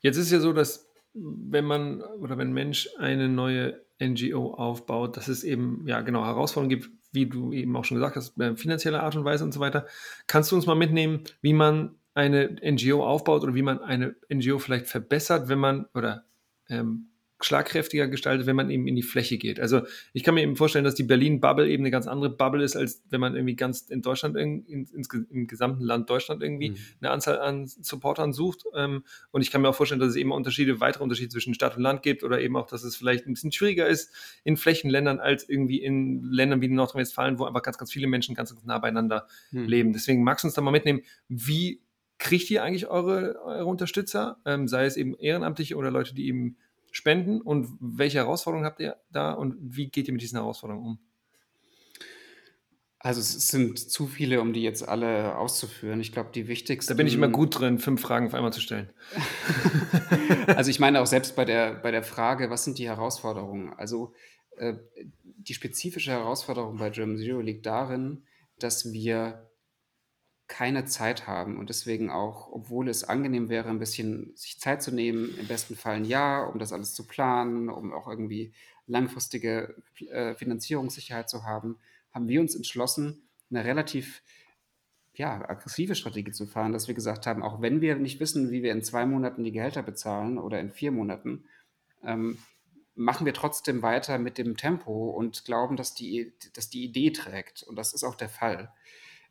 Jetzt ist ja so, dass wenn man oder wenn ein Mensch eine neue NGO aufbaut, dass es eben ja genau Herausforderungen gibt, wie du eben auch schon gesagt hast, äh, finanzielle Art und Weise und so weiter. Kannst du uns mal mitnehmen, wie man eine NGO aufbaut oder wie man eine NGO vielleicht verbessert, wenn man oder ähm, schlagkräftiger gestaltet, wenn man eben in die Fläche geht. Also ich kann mir eben vorstellen, dass die Berlin-Bubble eben eine ganz andere Bubble ist, als wenn man irgendwie ganz in Deutschland, in, in, im gesamten Land Deutschland irgendwie Mhm. eine Anzahl an Supportern sucht. Ähm, und ich kann mir auch vorstellen, dass es eben Unterschiede, weitere Unterschiede zwischen Stadt und Land gibt oder eben auch, dass es vielleicht ein bisschen schwieriger ist in Flächenländern als irgendwie in Ländern wie Nordrhein-Westfalen, wo einfach ganz, ganz viele Menschen ganz, ganz nah beieinander Hm. leben. Deswegen magst du uns da mal mitnehmen, wie kriegt ihr eigentlich eure, eure Unterstützer, ähm, sei es eben Ehrenamtliche oder Leute, die eben spenden und welche Herausforderungen habt ihr da und wie geht ihr mit diesen Herausforderungen um? Also es sind zu viele, um die jetzt alle auszuführen. Ich glaube, die wichtigsten. Da bin ich immer gut drin, fünf Fragen auf einmal zu stellen. Also ich meine auch selbst bei der, bei der Frage, was sind die Herausforderungen? Also äh, die spezifische Herausforderung bei German Zero liegt darin, dass wir keine Zeit haben und deswegen auch, obwohl es angenehm wäre, ein bisschen sich Zeit zu nehmen, im besten Fall ein Jahr, um das alles zu planen, um auch irgendwie langfristige äh, Finanzierungssicherheit zu haben, haben wir uns entschlossen, eine relativ ja, aggressive Strategie zu fahren, dass wir gesagt haben, auch wenn wir nicht wissen, wie wir in zwei Monaten die Gehälter bezahlen oder in vier Monaten, ähm, machen wir trotzdem weiter mit dem Tempo und glauben, dass die, dass die Idee trägt. Und das ist auch der Fall.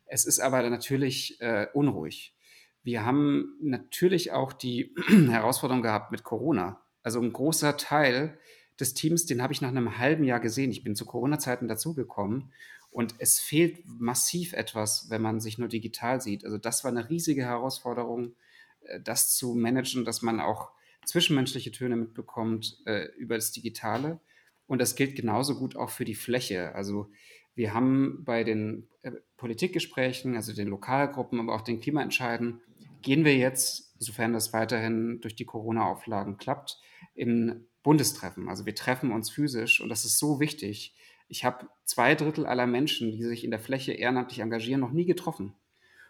Es ist aber natürlich äh, unruhig. Wir haben natürlich auch die Herausforderung gehabt mit Corona. Also ein großer Teil des Teams, den habe ich nach einem halben Jahr gesehen. Ich bin zu Corona-Zeiten dazugekommen und es fehlt massiv etwas, wenn man sich nur digital sieht. Also das war eine riesige Herausforderung, äh, das zu managen, dass man auch zwischenmenschliche Töne mitbekommt äh, über das Digitale. Und das gilt genauso gut auch für die Fläche. Also wir haben bei den äh, Politikgesprächen, also den Lokalgruppen, aber auch den Klimaentscheiden, gehen wir jetzt, sofern das weiterhin durch die Corona-Auflagen klappt, in Bundestreffen. Also wir treffen uns physisch und das ist so wichtig. ich habe zwei Drittel aller Menschen, die sich in der Fläche ehrenamtlich engagieren, noch nie getroffen.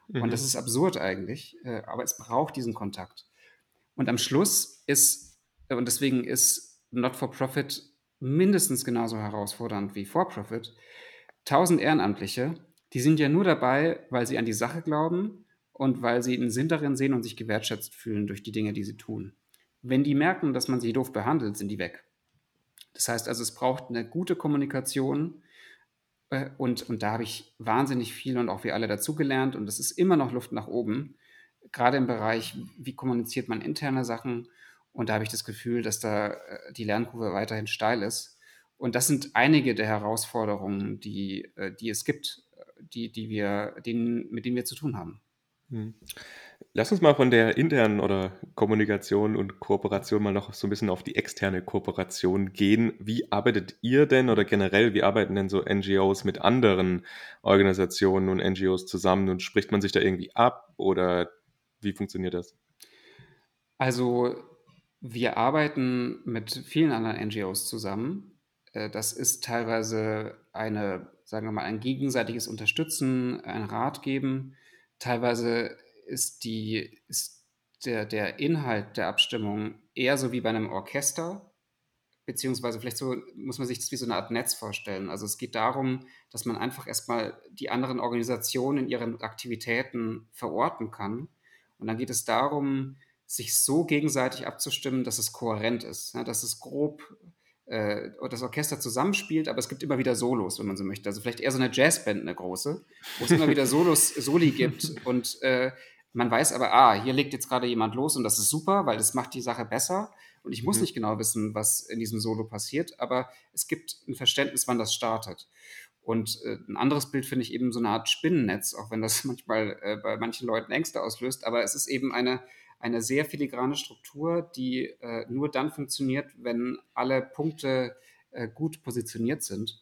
Mhm. Und das ist absurd eigentlich, äh, aber es braucht diesen Kontakt. Und am Schluss ist, äh, und deswegen ist Not-for-Profit mindestens genauso herausfordernd wie For-Profit, 1000 Ehrenamtliche, die sind ja nur dabei, weil sie an die Sache glauben und weil sie einen Sinn darin sehen und sich gewertschätzt fühlen durch die Dinge, die sie tun. Wenn die merken, dass man sie doof behandelt, sind die weg. Das heißt also, es braucht eine gute Kommunikation äh, und, und da habe ich wahnsinnig viel und auch wir alle dazugelernt und es ist immer noch Luft nach oben, gerade im Bereich, wie kommuniziert man interne Sachen und da habe ich das Gefühl, dass da äh, die Lernkurve weiterhin steil ist. Und das sind einige der Herausforderungen, die, äh, die es gibt, die, die wir, denen, mit denen wir zu tun haben. Hm. Lass uns mal von der internen oder Kommunikation und Kooperation mal noch so ein bisschen auf die externe Kooperation gehen. Wie arbeitet ihr denn oder generell, wie arbeiten denn so NGOs mit anderen Organisationen und NGOs zusammen und spricht man sich da irgendwie ab oder wie funktioniert das? Also wir arbeiten mit vielen anderen NGOs zusammen. Äh, das ist teilweise eine, sagen wir mal, ein gegenseitiges Unterstützen, ein Rat geben teilweise ist, die, ist der, der Inhalt der Abstimmung eher so wie bei einem Orchester, beziehungsweise vielleicht so muss man sich das wie so eine Art Netz vorstellen. Also es geht darum, dass man einfach erstmal die anderen Organisationen in ihren Aktivitäten verorten kann. Und dann geht es darum, sich so gegenseitig abzustimmen, dass es kohärent ist, ne? dass es grob äh, das Orchester zusammenspielt, aber es gibt immer wieder Solos, wenn man so möchte. Also vielleicht eher so eine Jazzband, eine große, wo es immer wieder Solos, Soli gibt und äh, man weiß aber, ah, hier legt jetzt gerade jemand los und das ist super, weil das macht die Sache besser. Und ich muss mhm. nicht genau wissen, was in diesem Solo passiert, aber es gibt ein Verständnis, wann das startet. Und äh, ein anderes Bild finde ich eben so eine Art Spinnennetz, auch wenn das manchmal äh, bei manchen Leuten Ängste auslöst. Aber es ist eben eine, eine sehr filigrane Struktur, die äh, nur dann funktioniert, wenn alle Punkte äh, gut positioniert sind.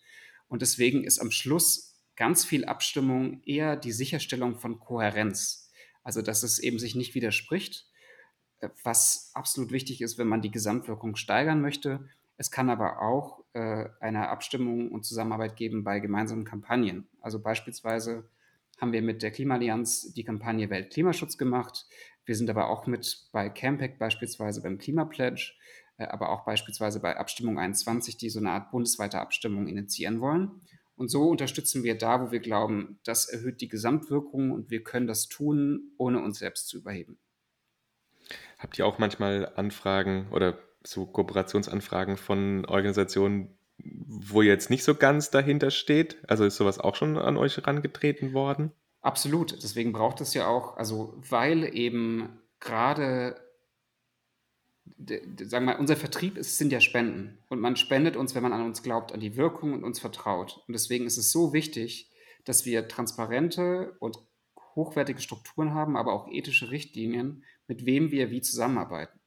Und deswegen ist am Schluss ganz viel Abstimmung eher die Sicherstellung von Kohärenz. Also, dass es eben sich nicht widerspricht, äh, was absolut wichtig ist, wenn man die Gesamtwirkung steigern möchte. Es kann aber auch äh, eine Abstimmung und Zusammenarbeit geben bei gemeinsamen Kampagnen. Also beispielsweise haben wir mit der Klimaallianz die Kampagne Weltklimaschutz gemacht. Wir sind aber auch mit bei Campact beispielsweise beim Klimapledge, äh, aber auch beispielsweise bei Abstimmung 21, die so eine Art bundesweite Abstimmung initiieren wollen. Und so unterstützen wir da, wo wir glauben, das erhöht die Gesamtwirkung und wir können das tun, ohne uns selbst zu überheben. Habt ihr auch manchmal Anfragen oder so Kooperationsanfragen von Organisationen, wo jetzt nicht so ganz dahinter steht? Also ist sowas auch schon an euch herangetreten worden? Absolut. Deswegen braucht es ja auch, also weil eben gerade, sagen wir mal, unser Vertrieb ist, sind ja Spenden. Und man spendet uns, wenn man an uns glaubt, an die Wirkung und uns vertraut. Und deswegen ist es so wichtig, dass wir transparente und hochwertige Strukturen haben, aber auch ethische Richtlinien, mit wem wir wie zusammenarbeiten.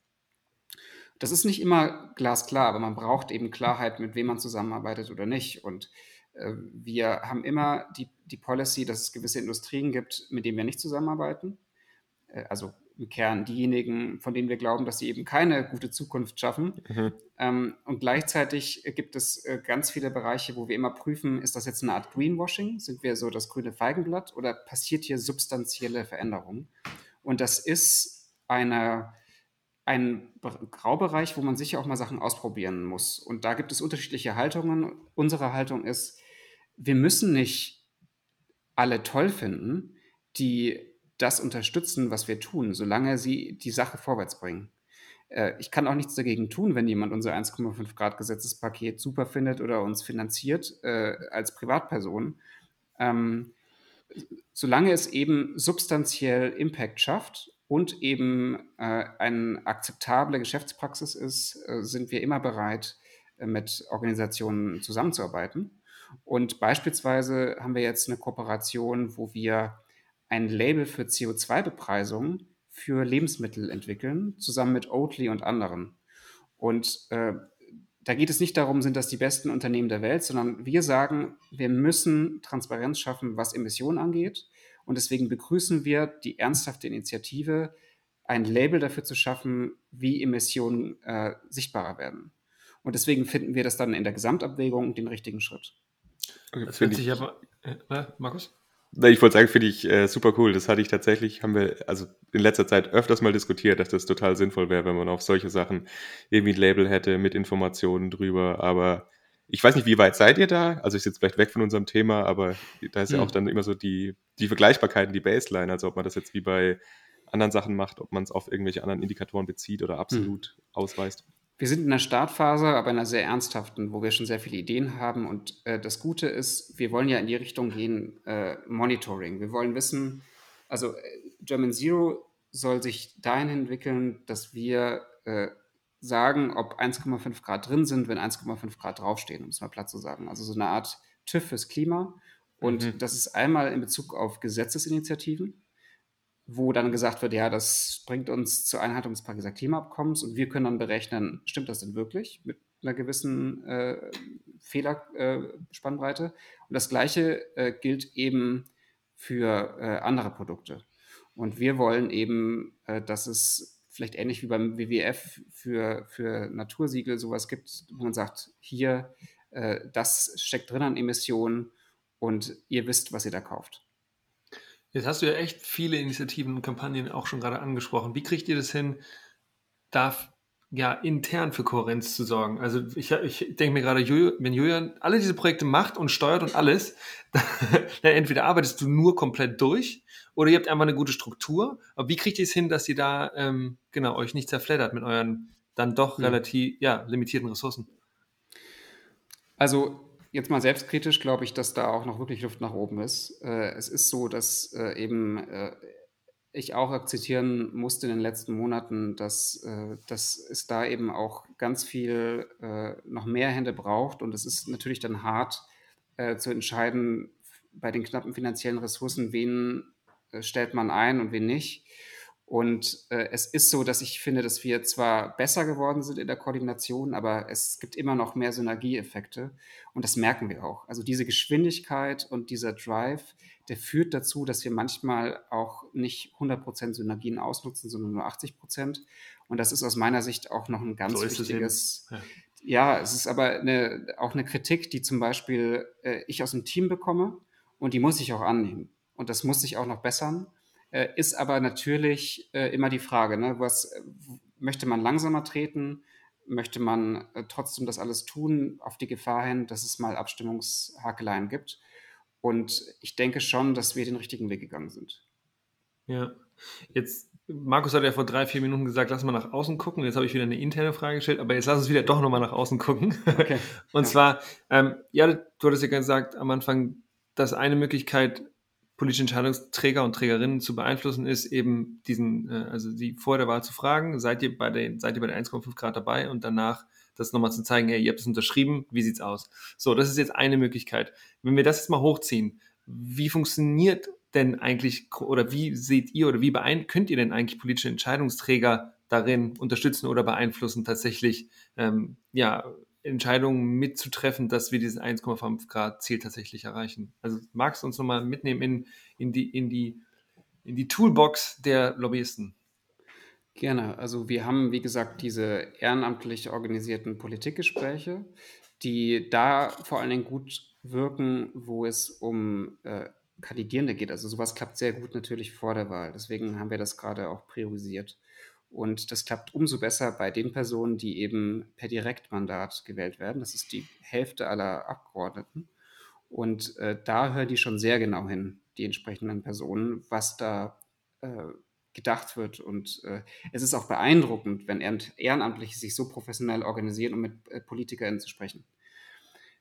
Das ist nicht immer glasklar, aber man braucht eben Klarheit, mit wem man zusammenarbeitet oder nicht. Und äh, wir haben immer die, die Policy, dass es gewisse Industrien gibt, mit denen wir nicht zusammenarbeiten. Äh, also im Kern diejenigen, von denen wir glauben, dass sie eben keine gute Zukunft schaffen. Mhm. Ähm, und gleichzeitig gibt es äh, ganz viele Bereiche, wo wir immer prüfen, ist das jetzt eine Art Greenwashing? Sind wir so das grüne Feigenblatt oder passiert hier substanzielle Veränderung? Und das ist eine, ein Graubereich, wo man sicher auch mal Sachen ausprobieren muss. Und da gibt es unterschiedliche Haltungen. Unsere Haltung ist, wir müssen nicht alle toll finden, die das unterstützen, was wir tun, solange sie die Sache vorwärts bringen. Äh, ich kann auch nichts dagegen tun, wenn jemand unser 1,5 Grad Gesetzespaket super findet oder uns finanziert äh, als Privatperson. Ähm, solange es eben substanziell Impact schafft und eben äh, eine akzeptable Geschäftspraxis ist, äh, sind wir immer bereit, äh, mit Organisationen zusammenzuarbeiten. Und beispielsweise haben wir jetzt eine Kooperation, wo wir ein Label für CO2-Bepreisung für Lebensmittel entwickeln, zusammen mit Oatly und anderen. Und äh, da geht es nicht darum, sind das die besten Unternehmen der Welt, sondern wir sagen, wir müssen Transparenz schaffen, was Emissionen angeht. Und deswegen begrüßen wir die ernsthafte Initiative, ein Label dafür zu schaffen, wie Emissionen äh, sichtbarer werden. Und deswegen finden wir das dann in der Gesamtabwägung den richtigen Schritt. Das hört sich aber. Äh, Markus? Ich wollte sagen, finde ich äh, super cool. Das hatte ich tatsächlich, haben wir also in letzter Zeit öfters mal diskutiert, dass das total sinnvoll wäre, wenn man auf solche Sachen irgendwie ein Label hätte mit Informationen drüber. Aber ich weiß nicht, wie weit seid ihr da? Also ich sitze vielleicht weg von unserem Thema, aber da ist ja auch hm. dann immer so die, die Vergleichbarkeiten, die Baseline, also ob man das jetzt wie bei anderen Sachen macht, ob man es auf irgendwelche anderen Indikatoren bezieht oder absolut hm. ausweist. Wir sind in der Startphase, aber in einer sehr ernsthaften, wo wir schon sehr viele Ideen haben. Und äh, das Gute ist, wir wollen ja in die Richtung gehen, äh, Monitoring. Wir wollen wissen, also äh, German Zero soll sich dahin entwickeln, dass wir äh, sagen, ob 1,5 Grad drin sind, wenn 1,5 Grad draufstehen, um es mal platt zu sagen. Also so eine Art TÜV fürs Klima. Und mhm. das ist einmal in Bezug auf Gesetzesinitiativen wo dann gesagt wird, ja, das bringt uns zur Einhaltung des Pariser Klimaabkommens und wir können dann berechnen, stimmt das denn wirklich mit einer gewissen äh, Fehlerspannbreite? Äh, und das Gleiche äh, gilt eben für äh, andere Produkte. Und wir wollen eben, äh, dass es vielleicht ähnlich wie beim WWF für, für Natursiegel sowas gibt, wo man sagt, hier, äh, das steckt drin an Emissionen und ihr wisst, was ihr da kauft. Jetzt hast du ja echt viele Initiativen und Kampagnen auch schon gerade angesprochen. Wie kriegt ihr das hin, da ja intern für Kohärenz zu sorgen? Also ich, ich denke mir gerade, wenn Julian alle diese Projekte macht und steuert und alles, dann entweder arbeitest du nur komplett durch oder ihr habt einfach eine gute Struktur. Aber wie kriegt ihr es hin, dass ihr da ähm, genau euch nicht zerfleddert mit euren dann doch mhm. relativ ja, limitierten Ressourcen? Also jetzt mal selbstkritisch glaube ich, dass da auch noch wirklich Luft nach oben ist. Äh, es ist so, dass äh, eben äh, ich auch akzeptieren musste in den letzten Monaten, dass, äh, dass es da eben auch ganz viel äh, noch mehr Hände braucht. Und es ist natürlich dann hart äh, zu entscheiden, bei den knappen finanziellen Ressourcen, wen stellt man ein und wen nicht. Und äh, es ist so, dass ich finde, dass wir zwar besser geworden sind in der Koordination, aber es gibt immer noch mehr Synergieeffekte. Und das merken wir auch. Also diese Geschwindigkeit und dieser Drive, der führt dazu, dass wir manchmal auch nicht 100% Synergien ausnutzen, sondern nur 80%. Und das ist aus meiner Sicht auch noch ein ganz so wichtiges. Es ja. ja. es ist aber eine, auch eine Kritik, die zum Beispiel äh, ich aus dem Team bekomme und die muss ich auch annehmen. Und das muss sich auch noch bessern. Äh, ist aber natürlich äh, immer die Frage, ne, was möchte man langsamer treten? Möchte man äh, trotzdem das alles tun, auf die Gefahr hin, dass es mal Abstimmungshakeleien gibt? Und ich denke schon, dass wir den richtigen Weg gegangen sind. Ja, jetzt, Markus hat ja vor drei, vier Minuten gesagt, lass mal nach außen gucken. Jetzt habe ich wieder eine interne Frage gestellt, aber jetzt lass uns wieder doch nochmal nach außen gucken. Okay. Und ja. zwar, ähm, ja, du hattest ja gesagt am Anfang, dass eine Möglichkeit politische Entscheidungsträger und Trägerinnen zu beeinflussen, ist eben diesen, äh, also sie vor der Wahl zu fragen, seid ihr bei den, seid ihr bei den 1,5 Grad dabei und danach das nochmal zu zeigen, hey, ihr habt es unterschrieben, wie sieht's aus? So, das ist jetzt eine Möglichkeit. Wenn wir das jetzt mal hochziehen, wie funktioniert denn eigentlich oder wie seht ihr oder wie könnt ihr denn eigentlich politische Entscheidungsträger darin unterstützen oder beeinflussen, tatsächlich ähm, ja, Entscheidungen mitzutreffen, dass wir dieses 1,5 Grad Ziel tatsächlich erreichen. Also magst du uns nochmal mitnehmen in, in, die, in, die, in die Toolbox der Lobbyisten? Gerne. Also wir haben, wie gesagt, diese ehrenamtlich organisierten Politikgespräche, die da vor allen Dingen gut wirken, wo es um äh, Kandidierende geht. Also sowas klappt sehr gut natürlich vor der Wahl. Deswegen haben wir das gerade auch priorisiert. Und das klappt umso besser bei den Personen, die eben per Direktmandat gewählt werden. Das ist die Hälfte aller Abgeordneten. Und äh, da hören die schon sehr genau hin, die entsprechenden Personen, was da äh, gedacht wird. Und äh, es ist auch beeindruckend, wenn Ehrenamtliche sich so professionell organisieren, um mit äh, PolitikerInnen zu sprechen.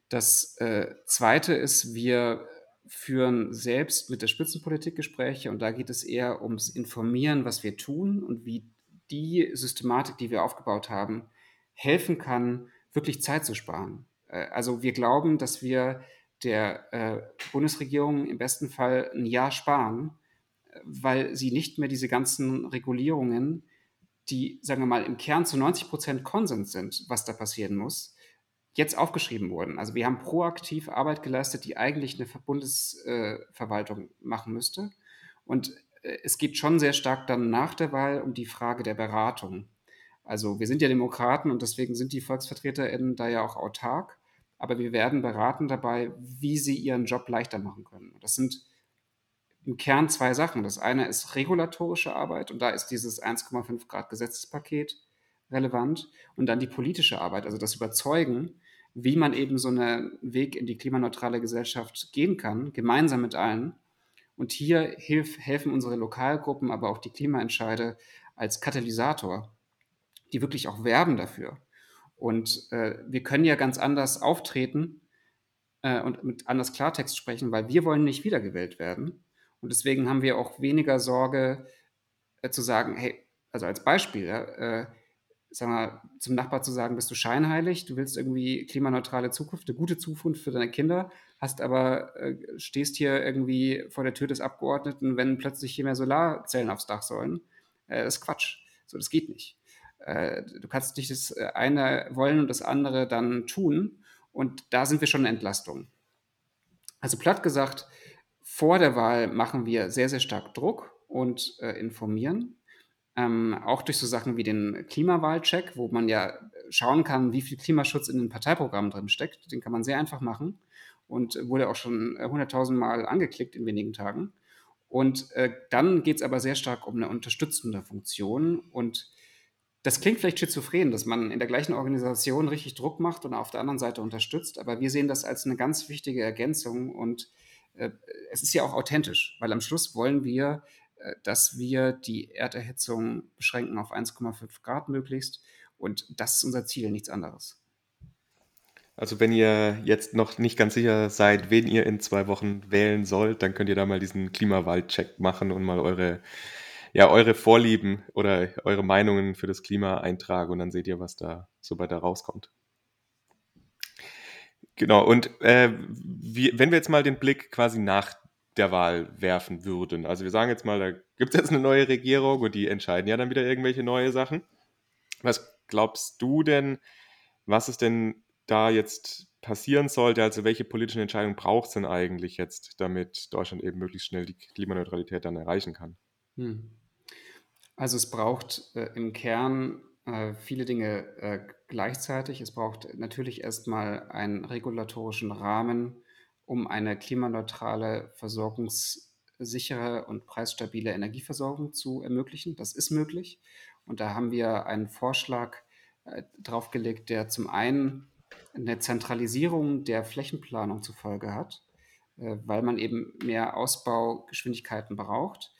Das äh, Zweite ist, wir führen selbst mit der Spitzenpolitik Gespräche und da geht es eher ums Informieren, was wir tun und wie die Systematik, die wir aufgebaut haben, helfen kann, wirklich Zeit zu sparen. Äh, also wir glauben, dass wir der äh, Bundesregierung im besten Fall ein Jahr sparen, weil sie nicht mehr diese ganzen Regulierungen, die, sagen wir mal, im Kern zu 90 Prozent Konsens sind, was da passieren muss, jetzt aufgeschrieben wurden. Also wir haben proaktiv Arbeit geleistet, die eigentlich eine Bundesverwaltung machen müsste. Und äh, es geht schon sehr stark dann nach der Wahl um die Frage der Beratung. Also wir sind ja Demokraten und deswegen sind die VolksvertreterInnen da ja auch autark. aber wir werden beraten dabei, wie sie ihren Job leichter machen können. Das sind im Kern zwei Sachen. Das eine ist regulatorische Arbeit und da ist dieses 1,5 Grad Gesetzespaket relevant und dann die politische Arbeit, also das Überzeugen, wie man eben so einen Weg in die klimaneutrale Gesellschaft gehen kann, gemeinsam mit allen. Und hier hilf, helfen unsere Lokalgruppen, aber auch die Klimaentscheide als Katalysator, die wirklich auch werben dafür. Und äh, wir können ja ganz anders auftreten äh, und mit anders Klartext sprechen, weil wir wollen nicht wiedergewählt werden. Und deswegen haben wir auch weniger Sorge äh, zu sagen, hey, also als Beispiel, ja, äh, sag mal, zum Nachbar zu sagen, bist du scheinheilig, du willst irgendwie klimaneutrale Zukunft, eine gute Zukunft für deine Kinder, hast aber, äh, stehst hier irgendwie vor der Tür des Abgeordneten, wenn plötzlich hier mehr Solarzellen aufs Dach sollen. Äh, das ist Quatsch. So, das geht nicht. Äh, du kannst nicht das äh, eine wollen und das andere dann tun. Und da sind wir schon eine Entlastung. Also platt gesagt, vor der Wahl machen wir sehr, sehr stark Druck und äh, informieren. Ähm, auch durch so Sachen wie den Klimawahlcheck, wo man ja schauen kann, wie viel Klimaschutz in den Parteiprogrammen drin steckt. Den kann man sehr einfach machen und wurde auch schon 100.000 Mal angeklickt in wenigen Tagen. Und äh, dann geht es aber sehr stark um eine unterstützende Funktion. Und das klingt vielleicht schizophren, dass man in der gleichen Organisation richtig Druck macht und auf der anderen Seite unterstützt. Aber wir sehen das als eine ganz wichtige Ergänzung und äh, es ist ja auch authentisch, weil am Schluss wollen wir, äh, dass wir die Erderhitzung beschränken auf 1,5 Grad möglichst. Und das ist unser Ziel, nichts anderes. Also wenn ihr jetzt noch nicht ganz sicher seid, wen ihr in zwei Wochen wählen sollt, dann könnt ihr da mal diesen Klimawahlcheck machen und mal eure, ja, eure Vorlieben oder eure Meinungen für das Klima eintragen und dann seht ihr, was da so da rauskommt. Genau, und äh, wie, wenn wir jetzt mal den Blick quasi nach der Wahl werfen würden, also wir sagen jetzt mal, da gibt es jetzt eine neue Regierung und die entscheiden ja dann wieder irgendwelche neue Sachen. Was glaubst du denn, was ist denn da jetzt passieren sollte, also welche politischen Entscheidungen braucht es denn eigentlich jetzt, damit Deutschland eben möglichst schnell die Klimaneutralität dann erreichen kann? Hm. Also es braucht äh, im Kern viele Dinge äh, gleichzeitig. Es braucht natürlich erstmal einen regulatorischen Rahmen, um eine klimaneutrale, versorgungssichere und preisstabile Energieversorgung zu ermöglichen. Das ist möglich. Und da haben wir einen Vorschlag äh, draufgelegt, der zum einen eine Zentralisierung der Flächenplanung zur Folge hat, äh, weil man eben mehr Ausbaugeschwindigkeiten braucht.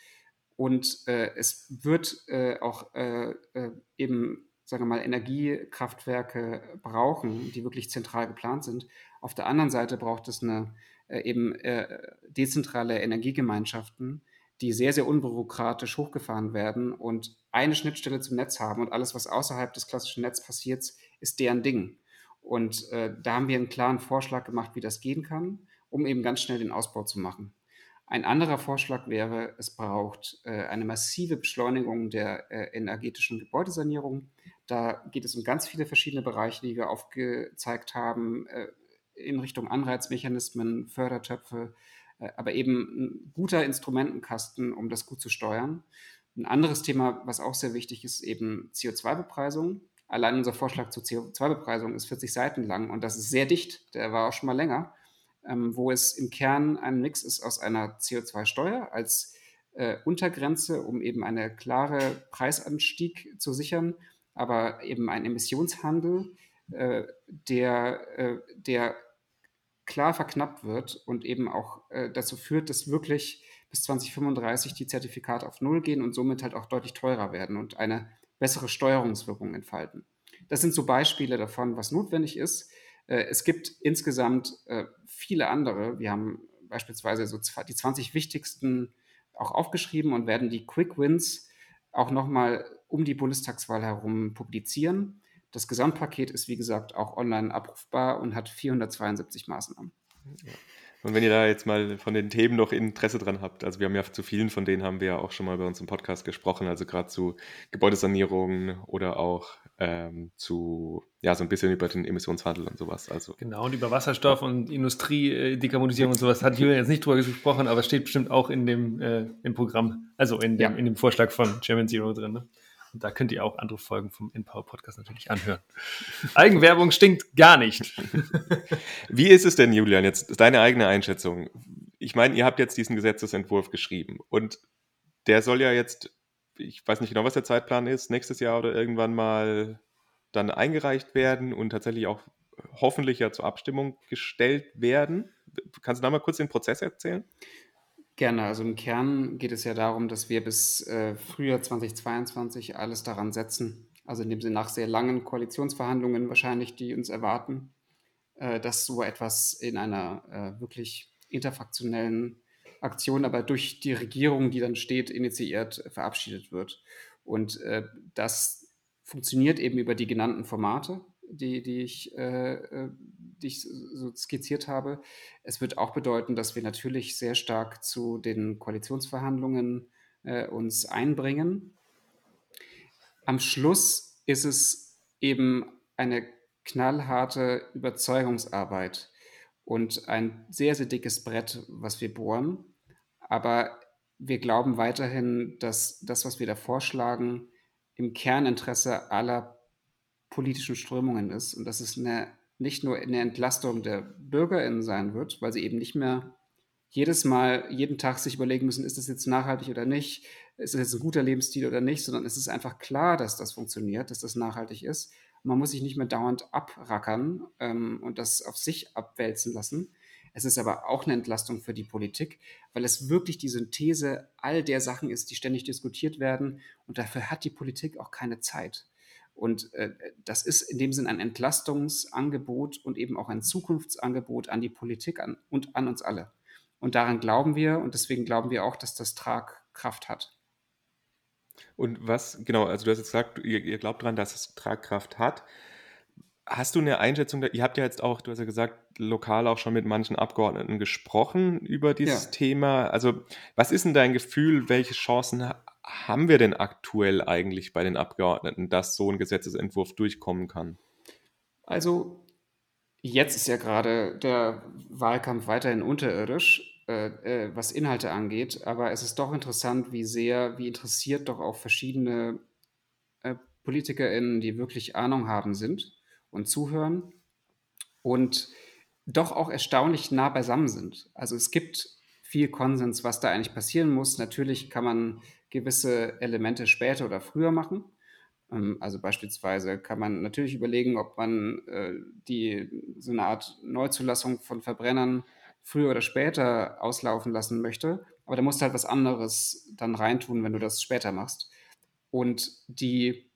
Und äh, es wird äh, auch äh, äh, eben, sagen wir mal, Energiekraftwerke brauchen, die wirklich zentral geplant sind. Auf der anderen Seite braucht es eine äh, eben dezentrale Energiegemeinschaften, die sehr, sehr unbürokratisch hochgefahren werden und eine Schnittstelle zum Netz haben und alles, was außerhalb des klassischen Netzes passiert, ist deren Ding. Und äh, da haben wir einen klaren Vorschlag gemacht, wie das gehen kann, um eben ganz schnell den Ausbau zu machen. Ein anderer Vorschlag wäre, es braucht äh, eine massive Beschleunigung der äh, energetischen Gebäudesanierung. Da geht es um ganz viele verschiedene Bereiche, die wir aufgezeigt haben, äh, in Richtung Anreizmechanismen, Fördertöpfe, äh, aber eben ein guter Instrumentenkasten, um das gut zu steuern. Ein anderes Thema, was auch sehr wichtig ist, eben CO2-Bepreisung. Allein unser Vorschlag zur CO2-Bepreisung ist 40 Seiten lang und das ist sehr dicht. Der war auch schon mal länger, ähm, wo es im Kern ein Mix ist aus einer CO2-Steuer als äh, Untergrenze, um eben einen klaren Preisanstieg zu sichern, aber eben ein Emissionshandel, äh, der, äh, der klar verknappt wird und eben auch äh, dazu führt, dass wirklich bis 2035 die Zertifikate auf Null gehen und somit halt auch deutlich teurer werden und eine bessere Steuerungswirkung entfalten. Das sind so Beispiele davon, was notwendig ist. Äh, es gibt insgesamt äh, viele andere. Wir haben beispielsweise so die 20 wichtigsten auch aufgeschrieben und werden die Quick Wins auch nochmal um die Bundestagswahl herum publizieren. Das Gesamtpaket ist, wie gesagt, auch online abrufbar und hat 472 Maßnahmen. Und wenn ihr da jetzt mal von den Themen noch Interesse dran habt, also wir haben ja zu vielen von denen haben wir ja auch schon mal bei uns im Podcast gesprochen, also gerade zu Gebäudesanierungen oder auch ähm, zu, ja, so ein bisschen über den Emissionshandel und sowas. Also. Genau, und über Wasserstoff und Industriedekarbonisierung und sowas hat Julian jetzt nicht drüber gesprochen, aber steht bestimmt auch in dem, äh, im Programm, also in dem, ja. in dem Vorschlag von German Zero drin. Ne? Und da könnt ihr auch andere Folgen vom InPower Podcast natürlich anhören. Eigenwerbung stinkt gar nicht. Wie ist es denn, Julian, jetzt deine eigene Einschätzung? Ich meine, ihr habt jetzt diesen Gesetzesentwurf geschrieben und der soll ja jetzt, ich weiß nicht genau, was der Zeitplan ist, nächstes Jahr oder irgendwann mal dann eingereicht werden und tatsächlich auch hoffentlich ja zur Abstimmung gestellt werden. Kannst du da mal kurz den Prozess erzählen? Gerne. Also im Kern geht es ja darum, dass wir bis äh, Frühjahr 2022 alles daran setzen, also in dem Sinne nach sehr langen Koalitionsverhandlungen wahrscheinlich, die uns erwarten, äh, dass so etwas in einer äh, wirklich interfraktionellen Aktion, aber durch die Regierung, die dann steht, initiiert, verabschiedet wird. Und äh, das funktioniert eben über die genannten Formate die, die, ich, äh, äh, die ich so skizziert habe. Es wird auch bedeuten, dass wir natürlich sehr stark zu den Koalitionsverhandlungen äh, uns einbringen. Am Schluss ist es eben eine knallharte Überzeugungsarbeit und ein sehr, sehr dickes Brett, was wir bohren. Aber wir glauben weiterhin, dass das, was wir da vorschlagen, im Kerninteresse aller politischen Strömungen ist und dass es eine, nicht nur eine Entlastung der BürgerInnen sein wird, weil sie eben nicht mehr jedes Mal, jeden Tag sich überlegen müssen, ist das jetzt nachhaltig oder nicht, ist das jetzt ein guter Lebensstil oder nicht, sondern es ist einfach klar, dass das funktioniert, dass das nachhaltig ist. man muss sich nicht mehr dauernd abrackern ähm, und das auf sich abwälzen lassen. Es ist aber auch eine Entlastung für die Politik, weil es wirklich die Synthese all der Sachen ist, die ständig diskutiert werden. Und dafür hat die Politik auch keine Zeit. Und äh, das ist in dem Sinn ein Entlastungsangebot und eben auch ein Zukunftsangebot an die Politik an, und an uns alle. Und daran glauben wir und deswegen glauben wir auch, dass das Tragkraft hat. Und was, genau, also du hast jetzt gesagt, ihr, ihr glaubt daran, dass es Tragkraft hat. Hast du eine Einschätzung, ihr habt ja jetzt auch, du hast ja gesagt, lokal auch schon mit manchen Abgeordneten gesprochen über dieses ja. Thema. Also, was ist denn dein Gefühl, welche Chancen haben wir denn aktuell eigentlich bei den Abgeordneten, dass so ein Gesetzesentwurf durchkommen kann? Also jetzt ist ja gerade der Wahlkampf weiterhin unterirdisch, äh, äh, was Inhalte angeht, aber es ist doch interessant, wie sehr, wie interessiert doch auch verschiedene äh, PolitikerInnen, die wirklich Ahnung haben, sind und zuhören und doch auch erstaunlich nah beisammen sind. Also es gibt viel Konsens, was da eigentlich passieren muss. Natürlich kann man gewisse Elemente später oder früher machen. Ähm, also beispielsweise kann man natürlich überlegen, ob man äh, die, so eine Art Neuzulassung von Verbrennern früher oder später auslaufen lassen möchte. Aber da musst du halt was anderes dann reintun, wenn du das später machst. Und die,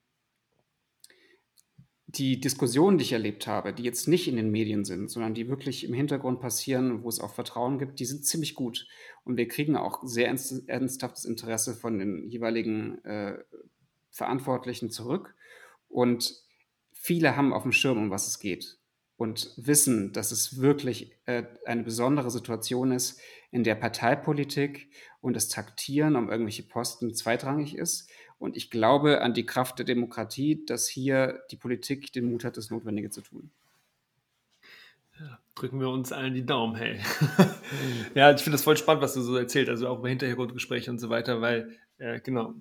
die Diskussionen, die ich erlebt habe, die jetzt nicht in den Medien sind, sondern die wirklich im Hintergrund passieren, wo es auch Vertrauen gibt, die sind ziemlich gut. Und wir kriegen auch sehr ernsthaftes Interesse von den jeweiligen äh, Verantwortlichen zurück. Und viele haben auf dem Schirm, um was es geht. Und wissen, dass es wirklich äh, eine besondere Situation ist, in der Parteipolitik und das Taktieren um irgendwelche Posten zweitrangig ist. Und ich glaube an die Kraft der Demokratie, dass hier die Politik den Mut hat, das Notwendige zu tun. Ja, drücken wir uns allen die Daumen, hey. ja, ich finde das voll spannend, was du so erzählt, also auch über Hintergrundgespräche und so weiter, weil, äh, genau,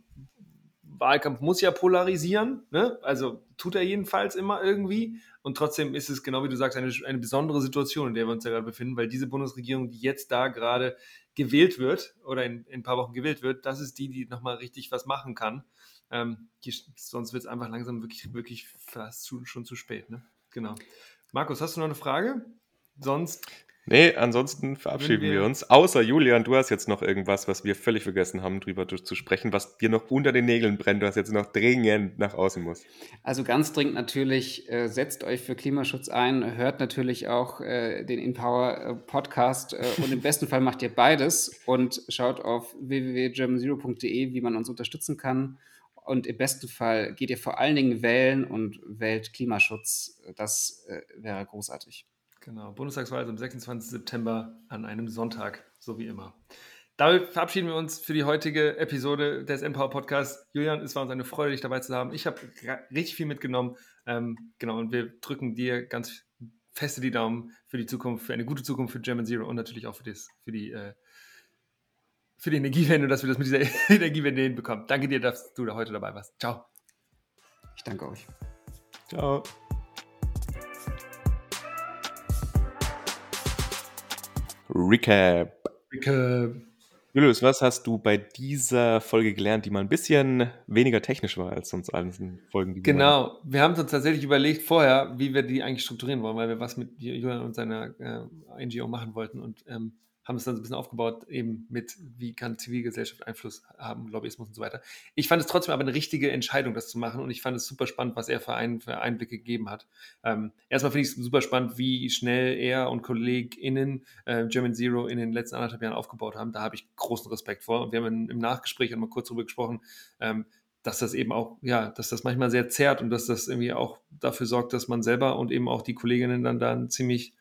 Wahlkampf muss ja polarisieren, ne? also tut er jedenfalls immer irgendwie. Und trotzdem ist es, genau wie du sagst, eine, eine besondere Situation, in der wir uns ja gerade befinden, weil diese Bundesregierung, die jetzt da gerade gewählt wird oder in, in, ein paar Wochen gewählt wird, das ist die, die nochmal richtig was machen kann. Ähm, die, sonst wird es einfach langsam wirklich, wirklich fast zu, schon zu spät. Ne? Genau. Markus, hast du noch eine Frage? Sonst. Nee, ansonsten verabschieden wir, wir, uns. Außer Julian, du hast jetzt noch irgendwas, was wir völlig vergessen haben, drüber zu sprechen, was dir noch unter den Nägeln brennt, was jetzt noch dringend nach außen muss. Also ganz dringend natürlich, äh, setzt euch für Klimaschutz ein, hört natürlich auch äh, den InPower äh, Podcast äh, und im besten Fall macht ihr beides und schaut auf www.germanzero.de, wie man uns unterstützen kann. Und im besten Fall geht ihr vor allen Dingen wählen und wählt Klimaschutz. Das äh, wäre großartig. Genau, Bundestagswahl ist am 26. September an einem Sonntag, so wie immer. Damit verabschieden wir uns für die heutige Episode des Empower Podcasts. Julian, es war uns eine Freude, dich dabei zu haben. Ich habe richtig viel mitgenommen. Ähm, genau, und wir drücken dir ganz feste die Daumen für die Zukunft, für eine gute Zukunft für German Zero und natürlich auch für, das, für die äh, für die Energiewende, dass wir das mit dieser Energiewende hinbekommen. Danke dir, dass du da heute dabei warst. Ciao. Ich danke euch. Ciao. Recap. Recap. Julius, was hast du bei dieser Folge gelernt, die mal ein bisschen weniger technisch war als sonst allen Folgen? Die genau, wir haben uns tatsächlich überlegt vorher, wie wir die eigentlich strukturieren wollen, weil wir was mit Julian und seiner äh, NGO machen wollten und ähm, haben es dann so ein bisschen aufgebaut, eben mit, wie kann Zivilgesellschaft Einfluss haben, Lobbyismus und so weiter. Ich fand es trotzdem aber eine richtige Entscheidung, das zu machen und ich fand es super spannend, was er für, ein, für Einblicke gegeben hat. Ähm, erstmal finde ich es super spannend, wie schnell er und KollegInnen äh, German Zero in den letzten anderthalb Jahren aufgebaut haben. Da habe ich großen Respekt vor und wir haben im Nachgespräch einmal kurz darüber gesprochen, ähm, dass das eben auch, ja, dass das manchmal sehr zerrt und dass das irgendwie auch dafür sorgt, dass man selber und eben auch die Kolleginnen dann dann ziemlich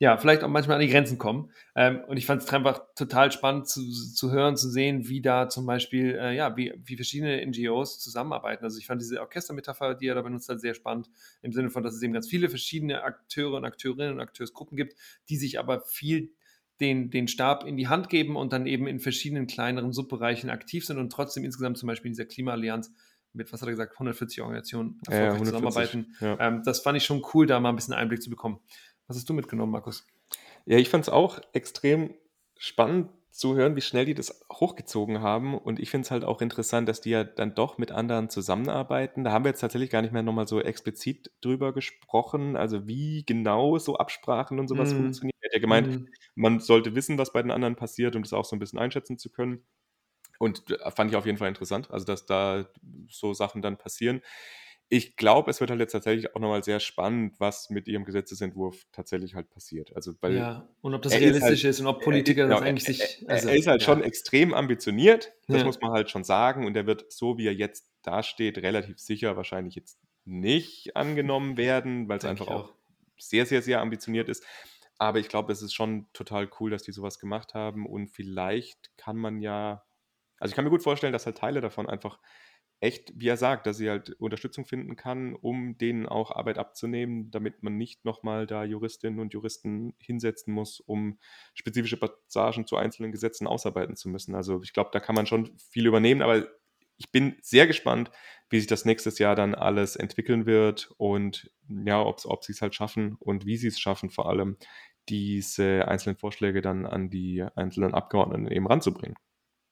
ja, vielleicht auch manchmal an die Grenzen kommen. Ähm, und ich fand es einfach total spannend zu, zu hören, zu sehen, wie da zum Beispiel, äh, ja, wie, wie verschiedene NGOs zusammenarbeiten. Also ich fand diese Orchestermetapher, die er da benutzt hat, sehr spannend, im Sinne von, dass es eben ganz viele verschiedene Akteure und Akteurinnen und Akteursgruppen gibt, die sich aber viel den, den Stab in die Hand geben und dann eben in verschiedenen kleineren Subbereichen aktiv sind und trotzdem insgesamt zum Beispiel in dieser Klimaallianz mit, was hat er gesagt, 140 Organisationen erfolgreich ja, 140, zusammenarbeiten. Ja. Ähm, das fand ich schon cool, da mal ein bisschen Einblick zu bekommen. Was hast du mitgenommen, Markus? Ja, ich fand es auch extrem spannend zu hören, wie schnell die das hochgezogen haben. Und ich finde es halt auch interessant, dass die ja dann doch mit anderen zusammenarbeiten. Da haben wir jetzt tatsächlich gar nicht mehr nochmal so explizit drüber gesprochen, also wie genau so Absprachen und sowas mm. funktionieren. Er hat ja gemeint, mm. man sollte wissen, was bei den anderen passiert, um das auch so ein bisschen einschätzen zu können. Und äh, fand ich auf jeden Fall interessant, also dass da so Sachen dann passieren ich glaube, es wird halt jetzt tatsächlich auch nochmal sehr spannend, was mit ihrem Gesetzesentwurf tatsächlich halt passiert. Also, weil ja, und ob das realistisch ist, halt, ist, und ob Politiker genau, das eigentlich er, sich. Also, er ist halt ja. schon extrem ambitioniert, das ja. muss man halt schon sagen. Und er wird, so wie er jetzt dasteht, relativ sicher wahrscheinlich jetzt nicht angenommen werden, weil es einfach auch. auch sehr, sehr, sehr ambitioniert ist. Aber ich glaube, es ist schon total cool, dass die sowas gemacht haben. Und vielleicht kann man ja, also ich kann mir gut vorstellen, dass halt Teile davon einfach echt, wie er sagt, dass sie halt Unterstützung finden kann, um denen auch Arbeit abzunehmen, damit man nicht nochmal da Juristinnen und Juristen hinsetzen muss, um spezifische Passagen zu einzelnen Gesetzen ausarbeiten zu müssen. Also ich glaube, da kann man schon viel übernehmen, aber ich bin sehr gespannt, wie sich das nächstes Jahr dann alles entwickeln wird und ja, ob, ob sie es halt schaffen und wie sie es schaffen, vor allem diese einzelnen Vorschläge dann an die einzelnen Abgeordneten eben ranzubringen.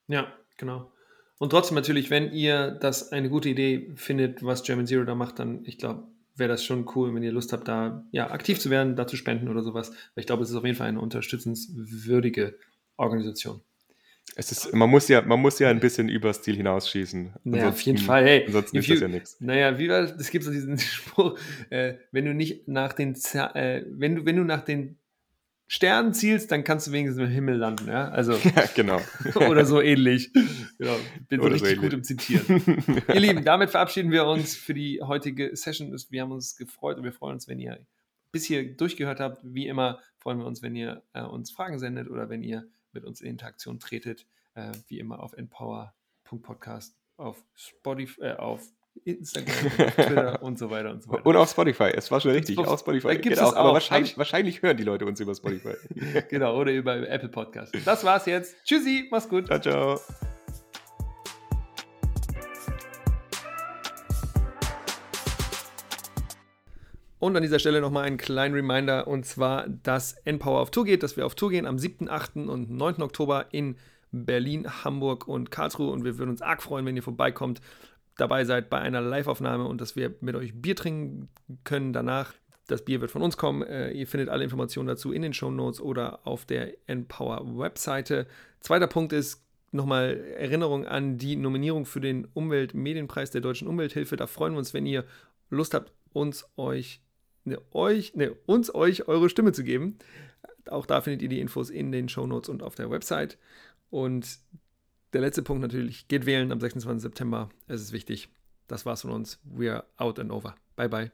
Ja, genau. Und trotzdem natürlich, wenn ihr das eine gute Idee findet, was German Zero da macht, dann, ich glaube, wäre das schon cool, wenn ihr Lust habt, da ja, aktiv zu werden, da zu spenden oder sowas. Weil ich glaube, es ist auf jeden Fall eine unterstützenswürdige Organisation. Es ist, man muss ja, man muss ja ein bisschen übers Ziel hinausschießen. Ja, auf jeden Fall. Hey, ansonsten ist you, das ja nichts. Naja, wie war das? Es gibt so diesen Spruch, äh, wenn du nicht nach den, äh, wenn du, wenn du nach den Sternen zielst, dann kannst du wenigstens im Himmel landen, ja? Also, ja, genau. oder so ähnlich. Genau. Bin so richtig so gut im Zitieren. Ihr Lieben, damit verabschieden wir uns für die heutige Session. Wir haben uns gefreut und wir freuen uns, wenn ihr bis hier durchgehört habt. Wie immer freuen wir uns, wenn ihr äh, uns Fragen sendet oder wenn ihr mit uns in Interaktion tretet. Äh, wie immer auf empower.podcast auf Spotify, äh, auf Instagram, Twitter und so weiter und so weiter. Und auf Spotify. Es war schon richtig. Auf Spotify. Gibt genau, es auch. Aber wahrscheinlich, wahrscheinlich hören die Leute uns über Spotify. genau, oder über Apple Podcast. Das war's jetzt. Tschüssi, mach's gut. Ciao, ciao. Und an dieser Stelle nochmal einen kleinen Reminder, und zwar, dass Npower auf Tour geht, dass wir auf Tour gehen am 7., 8. und 9. Oktober in Berlin, Hamburg und Karlsruhe. Und wir würden uns arg freuen, wenn ihr vorbeikommt dabei seid bei einer Live-Aufnahme und dass wir mit euch Bier trinken können danach. Das Bier wird von uns kommen. Äh, ihr findet alle Informationen dazu in den Show Notes oder auf der Empower-Webseite. Zweiter Punkt ist nochmal Erinnerung an die Nominierung für den Umweltmedienpreis der Deutschen Umwelthilfe. Da freuen wir uns, wenn ihr Lust habt, uns euch, ne, euch, ne, uns euch eure Stimme zu geben. Auch da findet ihr die Infos in den Show Notes und auf der Website. Und der letzte Punkt natürlich, geht wählen am 26. September. Es ist wichtig. Das war's von uns. We are out and over. Bye bye.